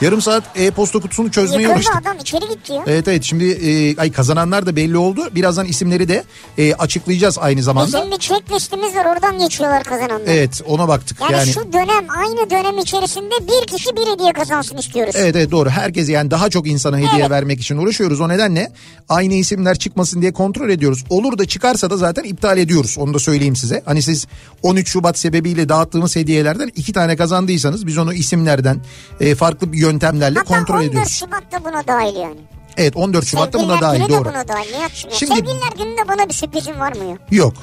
Yarım saat e-posta kutusunu çözmeye Yıkıldı uğraştık. adam içeri gitti ya. Evet evet şimdi e, ay kazananlar da belli oldu. Birazdan isimleri de e, açıklayacağız aynı zamanda. Bizim bir checklistimiz var oradan geçiyorlar kazananlar. Evet ona baktık Yani, yani. şu dönem aynı dönem içerisinde bir kişi bir hediye kazansın istiyoruz. Evet evet doğru. Herkese yani daha çok insana hediye Evet. vermek için uğraşıyoruz. O nedenle aynı isimler çıkmasın diye kontrol ediyoruz. Olur da çıkarsa da zaten iptal ediyoruz. Onu da söyleyeyim size. Hani siz 13 Şubat sebebiyle dağıttığımız hediyelerden iki tane kazandıysanız biz onu isimlerden e, farklı bir yöntemlerle Hatta kontrol 14 ediyoruz. Şubat'ta buna dahil yani. Evet 14 Şubat'ta buna Sevgililer dahil günü de doğru. buna dahil. Ya. Şimdi- Sevgililer gününde bana bir sürprizin var mı? Yok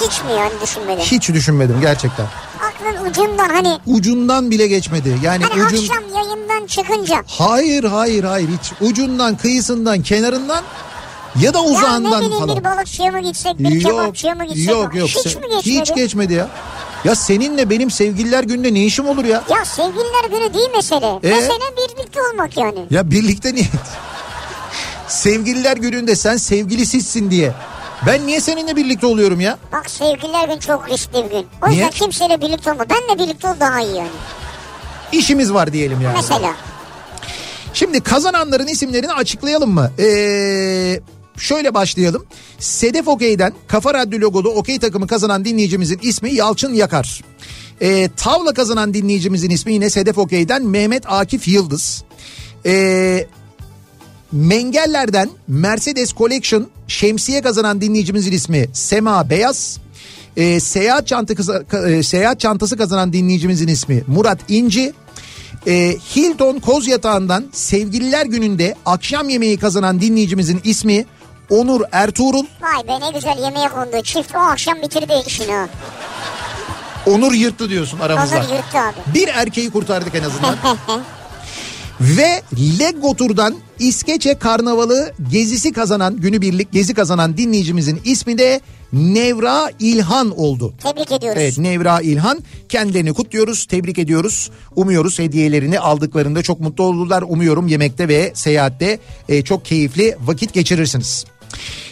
Hiç mi yani düşünmeden? hiç düşünmedim gerçekten. Aklın ucundan hani Ucundan bile geçmedi. Yani hani ucun... akşam yayından çıkınca Hayır hayır hayır hiç ucundan kıyısından kenarından ya da ya ne uzağından bileyim falan. bir balıkçıya mı gitsek bir kebapçıya mı gitsek? yok yok Hiç mi geçmedi? hiç geçmedi ya. Ya seninle benim sevgililer gününde ne işim olur ya? Ya sevgililer günü değil mesele. Ee? Mesele birlikte olmak yani. Ya birlikte niye? sevgililer gününde sen sevgilisizsin diye. Ben niye seninle birlikte oluyorum ya? Bak sevgililer gün çok riskli bir gün. O Niye? yüzden kimseyle birlikte olma. Benle birlikte ol daha iyi yani. İşimiz var diyelim yani. Mesela. Şimdi kazananların isimlerini açıklayalım mı? Ee, şöyle başlayalım. Sedef Okey'den Kafa Radyo logolu Okey takımı kazanan dinleyicimizin ismi Yalçın Yakar. Ee, tavla kazanan dinleyicimizin ismi yine Sedef Okey'den Mehmet Akif Yıldız. Ee, Mengeller'den Mercedes Collection şemsiye kazanan dinleyicimizin ismi Sema Beyaz. Ee, seyahat çantası e, seyahat çantası kazanan dinleyicimizin ismi Murat İnci. Ee, Hilton Koz Yatağı'ndan sevgililer gününde akşam yemeği kazanan dinleyicimizin ismi Onur Ertuğrul. Vay be ne güzel yemeğe kondu. Çift o akşam bitirdi işini. Onur yırttı diyorsun aramızda. Onur yırttı abi. Bir erkeği kurtardık en azından. Ve Lego Tur'dan İskeçe Karnavalı gezisi kazanan, günübirlik gezi kazanan dinleyicimizin ismi de Nevra İlhan oldu. Tebrik ediyoruz. Evet Nevra İlhan kendilerini kutluyoruz, tebrik ediyoruz. Umuyoruz hediyelerini aldıklarında çok mutlu olurlar. Umuyorum yemekte ve seyahatte e, çok keyifli vakit geçirirsiniz.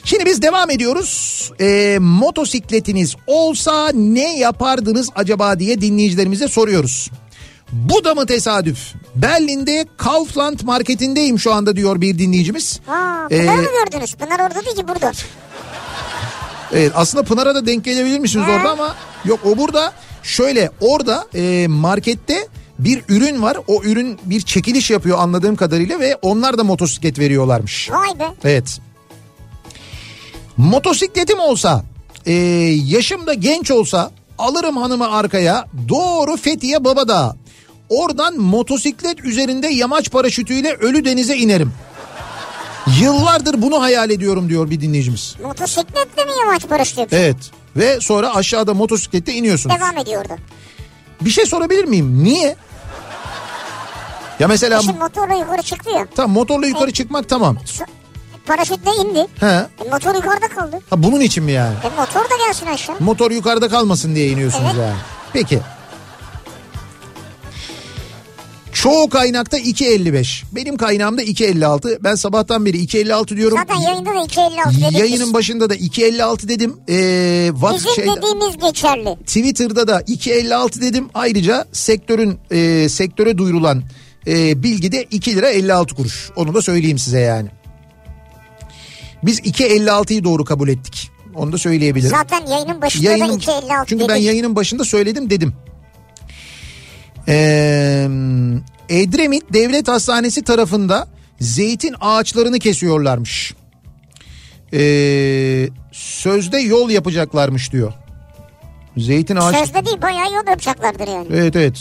Şimdi biz devam ediyoruz. Ee, motosikletiniz olsa ne yapardınız acaba diye dinleyicilerimize soruyoruz. Bu da mı tesadüf? Berlin'de Kaufland marketindeyim şu anda diyor bir dinleyicimiz. Ha, Ee, mı gördünüz? Pınar orada değil ki burada. Evet aslında Pınar'a da denk gelebilir misiniz orada ama yok o burada şöyle orada e, markette bir ürün var. O ürün bir çekiliş yapıyor anladığım kadarıyla ve onlar da motosiklet veriyorlarmış. Vay be. Evet. Motosikletim olsa, e, yaşım da genç olsa alırım hanımı arkaya doğru Fethiye Babadağ. Oradan motosiklet üzerinde yamaç paraşütüyle Ölü Deniz'e inerim. Yıllardır bunu hayal ediyorum diyor bir dinleyicimiz. Motosikletle mi yamaç paraşütü? Evet ve sonra aşağıda motosiklette iniyorsunuz. Devam ediyor orada. Bir şey sorabilir miyim? Niye? Ya mesela Şimdi motorla yukarı çıktı ya. tam motorla yukarı çıkmak tamam. Şu, paraşütle indi. He. E, motor yukarıda kaldı. Ha bunun için mi yani? E, motor da gelsin aşağı. Motor yukarıda kalmasın diye iniyorsunuz Evet. yani. Peki. Çoğu kaynakta 2.55. Benim kaynağımda 2.56. Ben sabahtan beri 2.56 diyorum. Zaten yayında da 256 dedik. Yayının biz. başında da 2.56 dedim. Ee, what Bizim şeyde- dediğimiz geçerli. Twitter'da da 2.56 dedim. Ayrıca sektörün e, sektöre duyurulan e, bilgi de 2 lira 56 kuruş. Onu da söyleyeyim size yani. Biz 2.56'yı doğru kabul ettik. Onu da söyleyebilirim. Zaten yayının başında Yayının, da 256 çünkü dedik. ben yayının başında söyledim dedim. Ee, Edremit Devlet Hastanesi tarafında zeytin ağaçlarını kesiyorlarmış. Ee, sözde yol yapacaklarmış diyor. Zeytin ağaç... Sözde değil bayağı yol yapacaklardır yani. Evet evet.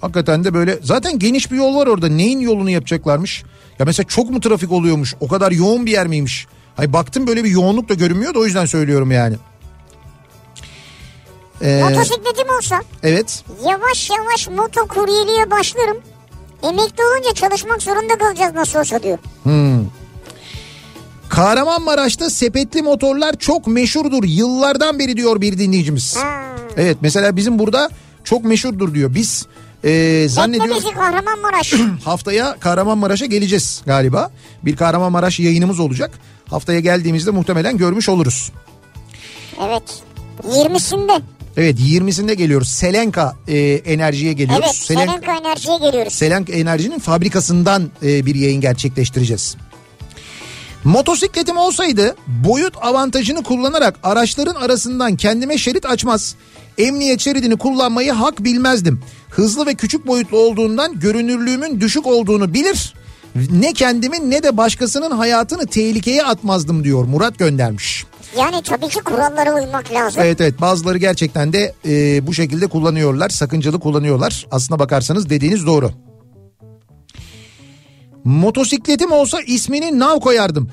Hakikaten de böyle zaten geniş bir yol var orada. Neyin yolunu yapacaklarmış? Ya mesela çok mu trafik oluyormuş? O kadar yoğun bir yer miymiş? Hay baktım böyle bir yoğunluk da görünmüyor da o yüzden söylüyorum yani. Ee, Motosikletim olsa evet. yavaş yavaş motokuryeliğe başlarım. Emekli olunca çalışmak zorunda kalacağız nasıl olsa diyor. Kahramanmaraş'ta sepetli motorlar çok meşhurdur. Yıllardan beri diyor bir dinleyicimiz. Ha. Evet mesela bizim burada çok meşhurdur diyor. Biz e, zannediyoruz Bekle bizi Kahramanmaraş. haftaya Kahramanmaraş'a geleceğiz galiba. Bir Kahramanmaraş yayınımız olacak. Haftaya geldiğimizde muhtemelen görmüş oluruz. evet. 20'sinde. Evet 20'sinde geliyoruz. Selenka e, Enerji'ye geliyoruz. Evet Selen- Selenka Enerji'ye geliyoruz. Selenk Enerji'nin fabrikasından e, bir yayın gerçekleştireceğiz. Motosikletim olsaydı boyut avantajını kullanarak araçların arasından kendime şerit açmaz. Emniyet şeridini kullanmayı hak bilmezdim. Hızlı ve küçük boyutlu olduğundan görünürlüğümün düşük olduğunu bilir. Ne kendimin ne de başkasının hayatını tehlikeye atmazdım diyor Murat göndermiş. Yani tabii ki kurallara uymak lazım. Evet evet bazıları gerçekten de e, bu şekilde kullanıyorlar sakıncalı kullanıyorlar aslına bakarsanız dediğiniz doğru. Motosikletim olsa ismini Nav koyardım.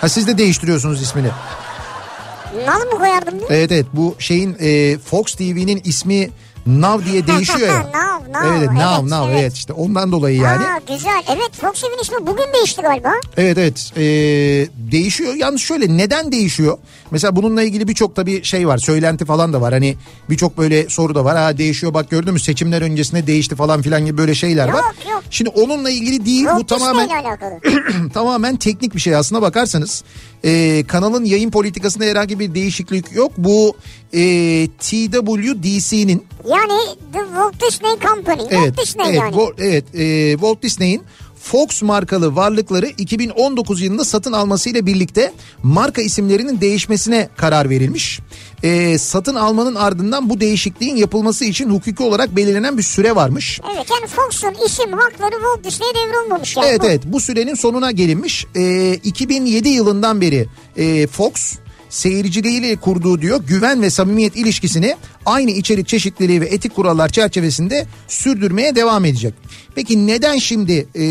Ha siz de değiştiriyorsunuz ismini. Nal mı koyardım diyor. Evet evet bu şeyin e, Fox TV'nin ismi Nav diye değişiyor ya. Nav, Nav, Evet evet, Nav evet. evet işte ondan dolayı yani. Aa, güzel. Evet Fox TV'nin ismi bugün değişti galiba. Evet evet Ee, değişiyor yalnız şöyle neden değişiyor mesela bununla ilgili birçok tabii şey var söylenti falan da var hani birçok böyle soru da var ha değişiyor bak gördün mü seçimler öncesinde değişti falan filan gibi böyle şeyler var. Yok, yok. Şimdi onunla ilgili değil bu Walt tamamen tamamen teknik bir şey aslına bakarsanız Ee, kanalın yayın politikasında herhangi bir değişiklik yok bu e, TWDC'nin yani The Walt Disney Company. Evet, Walt Disney evet, yani. Wo- evet, e, Walt Disney'in Fox markalı varlıkları 2019 yılında satın almasıyla birlikte marka isimlerinin değişmesine karar verilmiş. E, satın almanın ardından bu değişikliğin yapılması için hukuki olarak belirlenen bir süre varmış. Evet yani Fox'un isim hakları Walt Disney'e devrolmamış yani. Evet evet bu sürenin sonuna gelinmiş. E, 2007 yılından beri e, Fox seyirciliğiyle kurduğu diyor güven ve samimiyet ilişkisini aynı içerik çeşitliliği ve etik kurallar çerçevesinde sürdürmeye devam edecek. Peki neden şimdi e,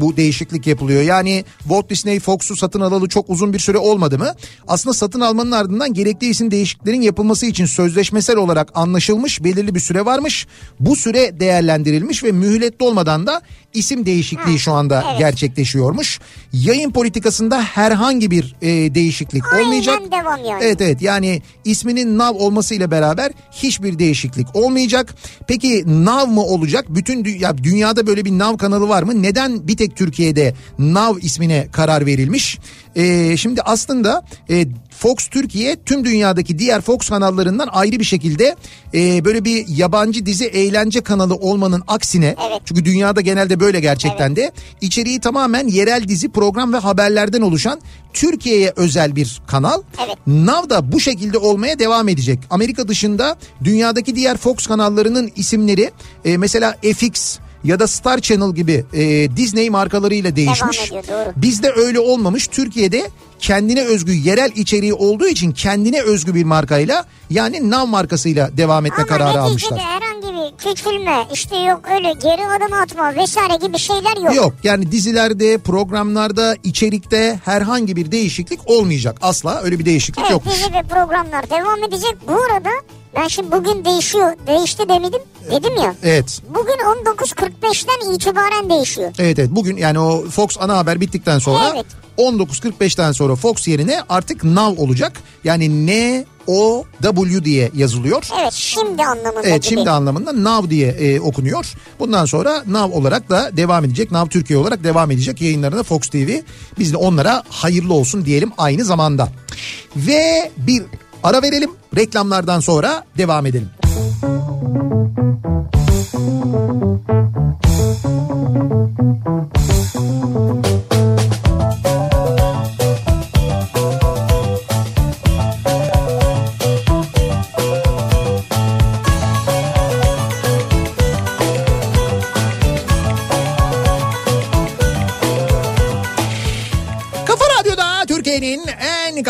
bu değişiklik yapılıyor? Yani Walt Disney Fox'u satın alalı çok uzun bir süre olmadı mı? Aslında satın almanın ardından gerekli isim değişikliklerin yapılması için sözleşmesel olarak anlaşılmış belirli bir süre varmış. Bu süre değerlendirilmiş ve mühletli olmadan da isim değişikliği şu anda evet. gerçekleşiyormuş. Yayın politikasında herhangi bir e, değişiklik Aynen olmayacak. devam yani. Evet evet yani isminin Nav olmasıyla beraber hiçbir değişiklik olmayacak. Peki Nav mı olacak? Bütün dü- ya dünyada böyle bir Nav kanalı var mı? Neden bir tek Türkiye'de Nav ismine karar verilmiş? Ee, şimdi aslında e, Fox Türkiye tüm dünyadaki diğer Fox kanallarından ayrı bir şekilde e, böyle bir yabancı dizi eğlence kanalı olmanın aksine Evet. çünkü dünyada genelde böyle gerçekten de içeriği tamamen yerel dizi program ve haberlerden oluşan Türkiye'ye özel bir kanal. Evet. Now da bu şekilde olmaya devam edecek. Amerika dışında dünyadaki diğer Fox kanallarının isimleri e, mesela FX ya da Star Channel gibi e, Disney markalarıyla değişmiş. ediyor. Bizde öyle olmamış. Türkiye'de kendine özgü yerel içeriği olduğu için kendine özgü bir markayla yani Now markasıyla devam etme Ama kararı almışlar. herhangi bir küçülme işte yok öyle geri adım atma vesaire gibi şeyler yok. Yok yani dizilerde, programlarda, içerikte herhangi bir değişiklik olmayacak. Asla öyle bir değişiklik Evet yokmuş. dizi ve programlar devam edecek. Bu arada ben şimdi bugün değişiyor. Değişti demedim. Dedim ya. Evet. Bugün 19.45'ten itibaren değişiyor. Evet evet bugün yani o Fox ana haber bittikten sonra Evet. 19.45'ten sonra Fox yerine artık Now olacak. Yani N O W diye yazılıyor. Evet şimdi anlamında Evet gibi. şimdi anlamında Now diye e, okunuyor. Bundan sonra Now olarak da devam edecek. Now Türkiye olarak devam edecek yayınlarına Fox TV. Biz de onlara hayırlı olsun diyelim aynı zamanda. Ve bir ara verelim. Reklamlardan sonra devam edelim. Kafa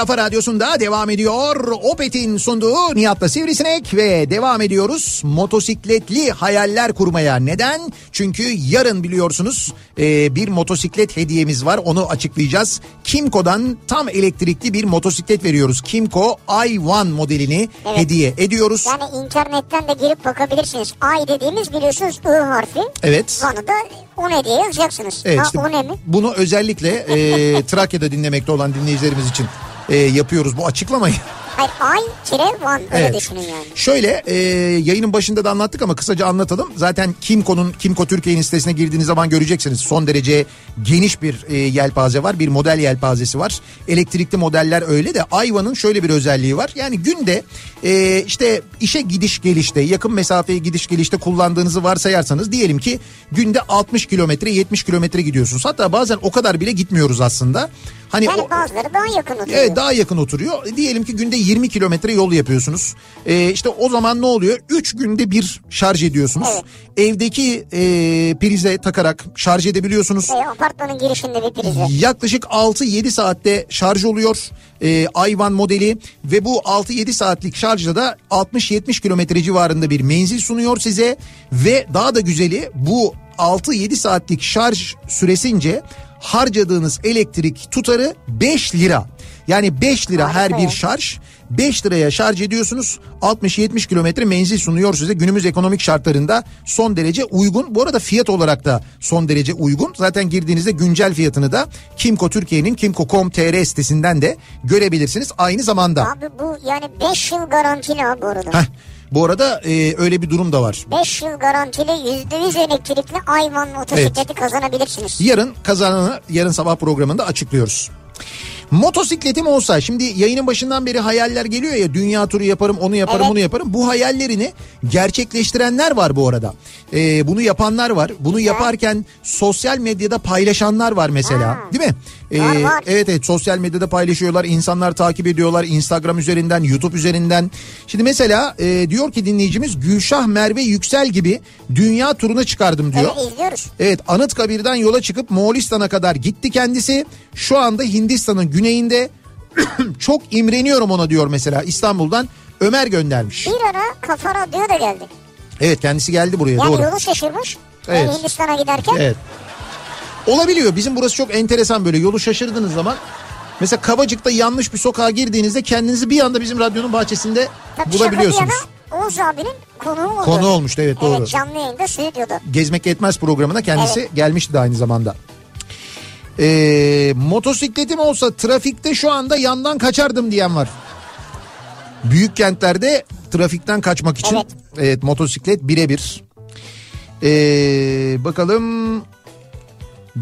kafa radyosunda devam ediyor. Opet'in sunduğu Nihat'la Sivrisinek ve devam ediyoruz motosikletli hayaller kurmaya. Neden? Çünkü yarın biliyorsunuz e, bir motosiklet hediyemiz var onu açıklayacağız. Kimco'dan tam elektrikli bir motosiklet veriyoruz. Kimco i1 modelini Evet. hediye ediyoruz. Yani internetten de girip bakabilirsiniz. Ay dediğimiz biliyorsunuz I harfi. Evet. Van'ı da o ne diye yazacaksınız. Evet ha, işte o ne mi? bunu özellikle e, Trakya'da dinlemekte olan dinleyicilerimiz için e, yapıyoruz bu açıklamayı. Hayır ay tire Van öyle Evet. düşünün yani. Şöyle e, yayının başında da anlattık ama kısaca anlatalım. Zaten Kimco'nun Kimco Türkiye'nin sitesine girdiğiniz zaman göreceksiniz. Son derece geniş bir e, yelpaze var. Bir model yelpazesi var. Elektrikli modeller öyle de Ayva'nın şöyle bir özelliği var. Yani günde e, işte işe gidiş gelişte yakın mesafeye gidiş gelişte kullandığınızı varsayarsanız diyelim ki günde 60 kilometre 70 kilometre gidiyorsunuz. Hatta bazen o kadar bile gitmiyoruz aslında. Hani Yani o, bazıları daha yakın oturuyor. Evet daha yakın oturuyor. E, Diyelim ki günde 20 kilometre yol yapıyorsunuz. Ee, işte o zaman ne oluyor? 3 günde bir şarj ediyorsunuz. Evet. Evdeki e, prize takarak şarj edebiliyorsunuz. E, apartmanın girişinde bir prize. Yaklaşık 6-7 saatte şarj oluyor e, Ayvan modeli ve bu 6-7 saatlik şarjda da 60-70 kilometre civarında bir menzil sunuyor size ve daha da güzeli bu 6-7 saatlik şarj süresince harcadığınız elektrik tutarı 5 lira. Yani 5 lira Harika her bir şarj. 5 liraya şarj ediyorsunuz. 60-70 kilometre menzil sunuyor size. Günümüz ekonomik şartlarında son derece uygun. Bu arada fiyat olarak da son derece uygun. Zaten girdiğinizde güncel fiyatını da Kimco Türkiye'nin Kimco.com.tr sitesinden de görebilirsiniz. Aynı zamanda. Abi bu yani 5 yıl garantili ha bu arada. Heh, bu arada e, öyle bir durum da var. 5 yıl garantili %100 elektrikli Ayvan motosikleti kazanabilirsiniz. Yarın kazananı yarın sabah programında açıklıyoruz. Motosikletim olsa şimdi yayının başından beri hayaller geliyor ya dünya turu yaparım onu yaparım Evet. bunu yaparım. Bu hayallerini gerçekleştirenler var bu arada. Ee, bunu yapanlar var. Bunu yaparken sosyal medyada paylaşanlar var mesela Ha. değil mi? Ee, Var, var. Evet evet sosyal medyada paylaşıyorlar insanlar takip ediyorlar Instagram üzerinden YouTube üzerinden. Şimdi mesela e, diyor ki dinleyicimiz Gülşah Merve Yüksel gibi dünya turuna çıkardım diyor. Evet izliyoruz. Evet Anıtkabir'den yola çıkıp Moğolistan'a kadar gitti kendisi. Şu anda Hindistan'ın güneyinde çok imreniyorum ona diyor mesela İstanbul'dan Ömer göndermiş. Bir ara Kafa Radyo da geldi. Evet kendisi geldi buraya Yani doğru. yolu şaşırmış. Evet. Hindistan'a giderken. Evet. Olabiliyor bizim burası çok enteresan böyle yolu şaşırdığınız zaman. Mesela Kavacık'ta yanlış bir sokağa girdiğinizde kendinizi bir anda bizim radyonun bahçesinde Tabii bulabiliyorsunuz. Oğuz abinin konuğu oldu. Konu olmuştu evet doğru. Evet canlı yayında stüdyoda. Gezmek Yetmez programına kendisi gelmişti de aynı zamanda. Ee, motosikletim olsa trafikte şu anda yandan kaçardım diyen var. Büyük kentlerde trafikten kaçmak için evet, Evet. motosiklet birebir. Ee, bakalım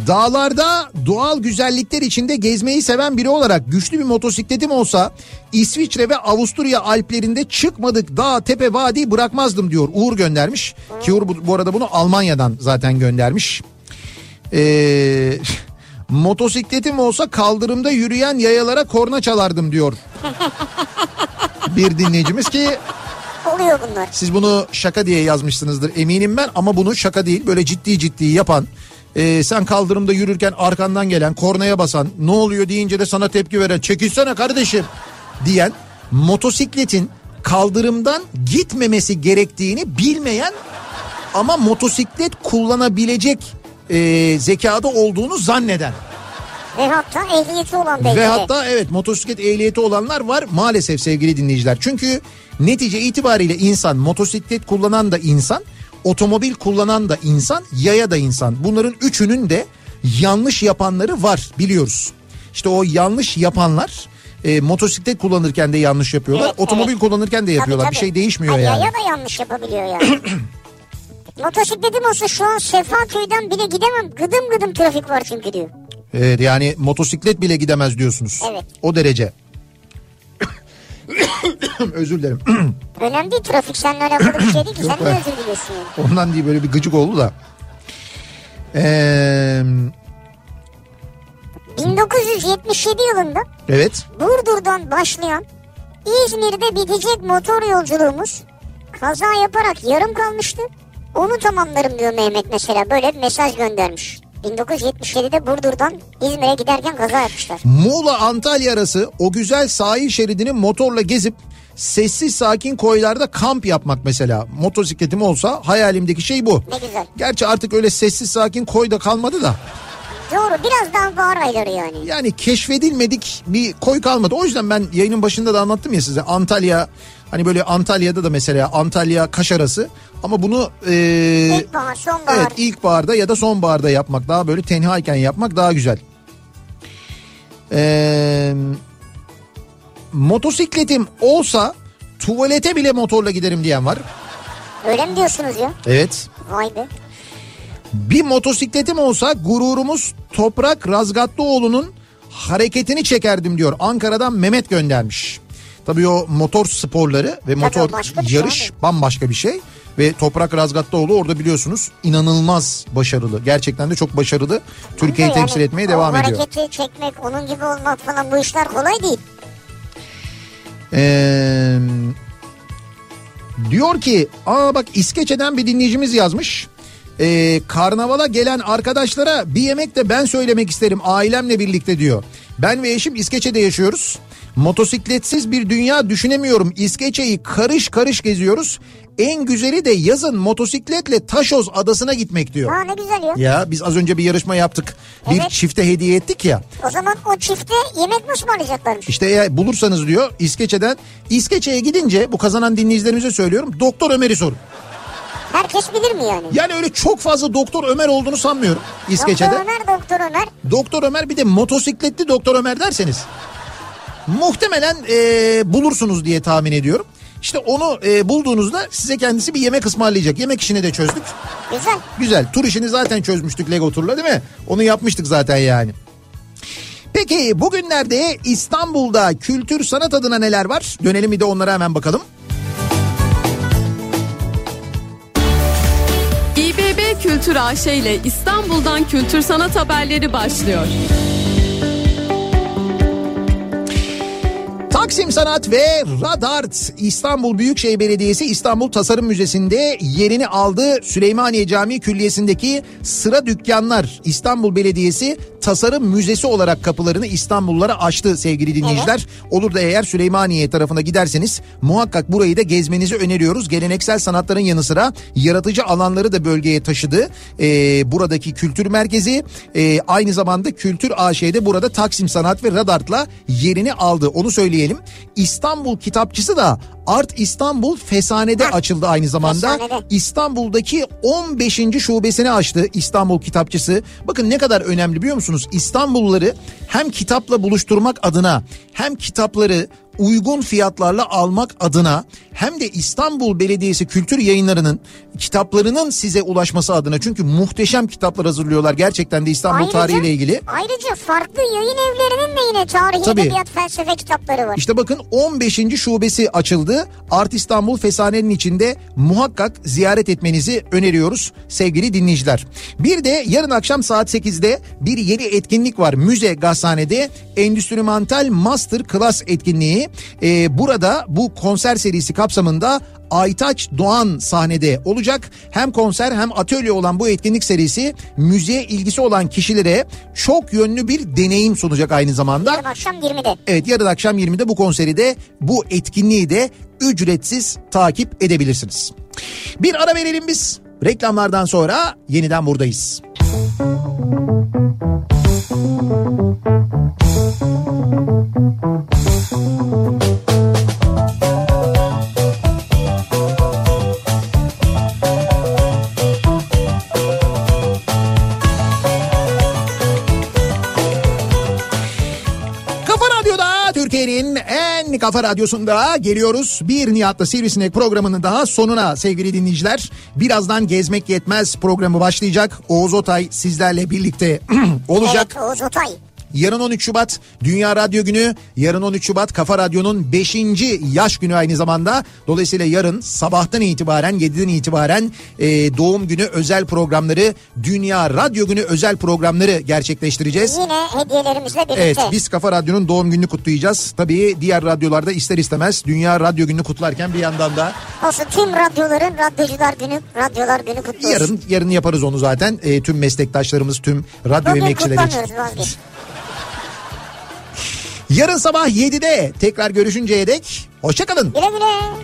Dağlarda doğal güzellikler içinde gezmeyi seven biri olarak güçlü bir motosikletim olsa İsviçre ve Avusturya Alplerinde çıkmadık dağ tepe vadi bırakmazdım diyor. Uğur göndermiş. Ki Uğur bu, arada bunu Almanya'dan zaten göndermiş. Ee, motosikletim olsa kaldırımda yürüyen yayalara korna çalardım diyor. bir dinleyicimiz ki Oluyor bunlar. siz bunu şaka diye yazmışsınızdır eminim ben ama bunu şaka değil böyle ciddi ciddi yapan e, sen kaldırımda yürürken arkandan gelen kornaya basan ne oluyor deyince de sana tepki veren çekilsene kardeşim diyen motosikletin kaldırımdan gitmemesi gerektiğini bilmeyen ama motosiklet kullanabilecek e, zekada olduğunu zanneden. Ve hatta ehliyeti olan belki Ve hatta evet motosiklet ehliyeti olanlar var maalesef sevgili dinleyiciler. Çünkü netice itibariyle insan motosiklet kullanan da insan, otomobil kullanan da insan, yaya da insan. Bunların üçünün de yanlış yapanları var biliyoruz. İşte o yanlış yapanlar e, motosiklet kullanırken de yanlış yapıyorlar. Evet, otomobil evet. kullanırken de yapıyorlar. Tabii, Bir şey tabii. değişmiyor Ha, yani. Yaya da yanlış yapabiliyor yani. Motosikletim olsa şu an Sefaköy'den bile gidemem. Gıdım gıdım trafik var çünkü diyor. Evet yani motosiklet bile gidemez diyorsunuz. Evet. O derece. Özür dilerim. Önemli değil trafik seninle alakalı bir şey değil ki. Sen be. özür diliyorsun yani? Ondan diye böyle bir gıcık oldu da. Ee, 1977 yılında evet. Burdur'dan başlayan İzmir'de bitecek motor yolculuğumuz kaza yaparak yarım kalmıştı. Onu tamamlarım diyor Mehmet mesela böyle bir mesaj göndermiş. 1977'de Burdur'dan İzmir'e giderken kaza yapmışlar. Muğla Antalya arası o güzel sahil şeridini motorla gezip sessiz sakin koylarda kamp yapmak mesela. Motosikletim olsa hayalimdeki şey bu. Ne güzel. Gerçi artık öyle sessiz sakin koyda kalmadı da. Doğru biraz daha bahar ayları yani. Yani keşfedilmedik bir koy kalmadı. O yüzden ben yayının başında da anlattım ya size. Antalya hani böyle Antalya'da da mesela Antalya Kaş arası ama bunu e, İlkbahar, sonbahar. Evet ilkbaharda ya da sonbaharda yapmak daha böyle tenhayken yapmak daha güzel. Ee, motosikletim olsa tuvalete bile motorla giderim diyen var. Öyle mi diyorsunuz ya? Evet. Vay be. Bir motosikletim olsa gururumuz Toprak Razgatlıoğlu'nun hareketini çekerdim diyor. Ankara'dan Mehmet göndermiş. Tabii o motor sporları ve motor bir şey yarış bambaşka bir şey. Ve Toprak Razgatlıoğlu orada biliyorsunuz inanılmaz başarılı. Gerçekten de çok başarılı. Türkiye'yi Yani temsil etmeye o devam ediyor. hareketi çekmek, onun gibi olmak falan bu işler kolay değil. Ee, diyor ki aa bak İskeçe'den bir dinleyicimiz yazmış. Ee, karnavala gelen arkadaşlara bir yemek de ben söylemek isterim ailemle birlikte diyor. Ben ve eşim İskeçe'de yaşıyoruz. Motosikletsiz bir dünya düşünemiyorum. İskeçe'yi karış karış geziyoruz. En güzeli de yazın motosikletle Taşoz adasına gitmek diyor. Ha ne güzel ya. Ya biz az önce bir yarışma yaptık. Bir Evet. çifte hediye ettik ya. O zaman o çifte yemek mi ısmarlayacaklarmış? İşte eğer bulursanız diyor İskeçe'den İskeçe'ye gidince bu kazanan dinleyicilerimize söylüyorum Doktor Ömer'i sorun. Herkes bilir mi yani? Yani öyle çok fazla Doktor Ömer olduğunu sanmıyorum İskeçe'de. Doktor Ömer, Doktor Ömer. Doktor Ömer bir de motosikletli Doktor Ömer derseniz muhtemelen e, bulursunuz diye tahmin ediyorum. İşte onu e, bulduğunuzda size kendisi bir yemek ısmarlayacak. Yemek işini de çözdük. Güzel. Güzel. Tur işini zaten çözmüştük Lego turla değil mi? Onu yapmıştık zaten yani. Peki bugünlerde İstanbul'da kültür sanat adına neler var? Dönelim bir de onlara hemen bakalım. İBB Kültür AŞ ile İstanbul'dan kültür sanat haberleri başlıyor. Taksim Sanat ve Radart İstanbul Büyükşehir Belediyesi İstanbul Tasarım Müzesi'nde yerini aldı. Süleymaniye Camii Külliyesi'ndeki sıra dükkanlar İstanbul Belediyesi Tasarım Müzesi olarak kapılarını İstanbullulara açtı sevgili dinleyiciler. Olur da eğer Süleymaniye tarafına giderseniz muhakkak burayı da gezmenizi öneriyoruz. Geleneksel sanatların yanı sıra yaratıcı alanları da bölgeye taşıdı. Ee, buradaki kültür merkezi e, aynı zamanda Kültür AŞ'de burada Taksim Sanat ve Radart'la yerini aldı. Onu söyleyelim. İstanbul kitapçısı da Art İstanbul Fesane'de açıldı aynı zamanda. Fesane'de. İstanbul'daki 15. şubesini açtı İstanbul Kitapçısı. Bakın ne kadar önemli biliyor musunuz? İstanbulluları hem kitapla buluşturmak adına hem kitapları uygun fiyatlarla almak adına hem de İstanbul Belediyesi Kültür Yayınları'nın kitaplarının size ulaşması adına çünkü muhteşem kitaplar hazırlıyorlar gerçekten de İstanbul tarihiyle ilgili. Ayrıca farklı yayın evlerinin de yine tarihi Tabii. edebiyat felsefe kitapları var. İşte bakın 15. şubesi açıldı. Art İstanbul Fesane'nin içinde muhakkak ziyaret etmenizi öneriyoruz sevgili dinleyiciler. Bir de yarın akşam saat 8'de bir yeni etkinlik var. Müze Gazhane'de Endüstrimental Master Class etkinliği. Ee, burada bu konser serisi kapsamında Aytaç Doğan sahnede olacak. Hem konser hem atölye olan bu etkinlik serisi müziğe ilgisi olan kişilere çok yönlü bir deneyim sunacak aynı zamanda. Yarın akşam 20'de. Evet yarın akşam 20'de bu konseri de bu etkinliği de ücretsiz takip edebilirsiniz. Bir ara verelim biz. Reklamlardan sonra yeniden buradayız. Kafa en kafa radyosunda geliyoruz. Bir Nihat'la Sivrisinek programının daha sonuna sevgili dinleyiciler. Birazdan Gezmek Yetmez programı başlayacak. Oğuz Otay sizlerle birlikte olacak. Evet Oğuz Otay. Yarın 13 Şubat Dünya Radyo Günü. Yarın 13 Şubat Kafa Radyo'nun 5. yaş günü aynı zamanda. Dolayısıyla yarın sabahtan itibaren 7'den itibaren e, doğum günü özel programları, Dünya Radyo Günü özel programları gerçekleştireceğiz. Yine hediyelerimizle birlikte. Evet biz Kafa Radyo'nun doğum gününü kutlayacağız. Tabii diğer radyolarda ister istemez Dünya Radyo Günü'nü kutlarken bir yandan da Olsun tüm radyoların radyocular günü, radyolar günü kutlu olsun. yarın yarın yaparız onu zaten. E, tüm meslektaşlarımız, tüm radyo Bugün emekçileri için. kutlamıyoruz vazgeç. Yarın sabah 7'de tekrar görüşünceye dek hoşçakalın. Güle güle.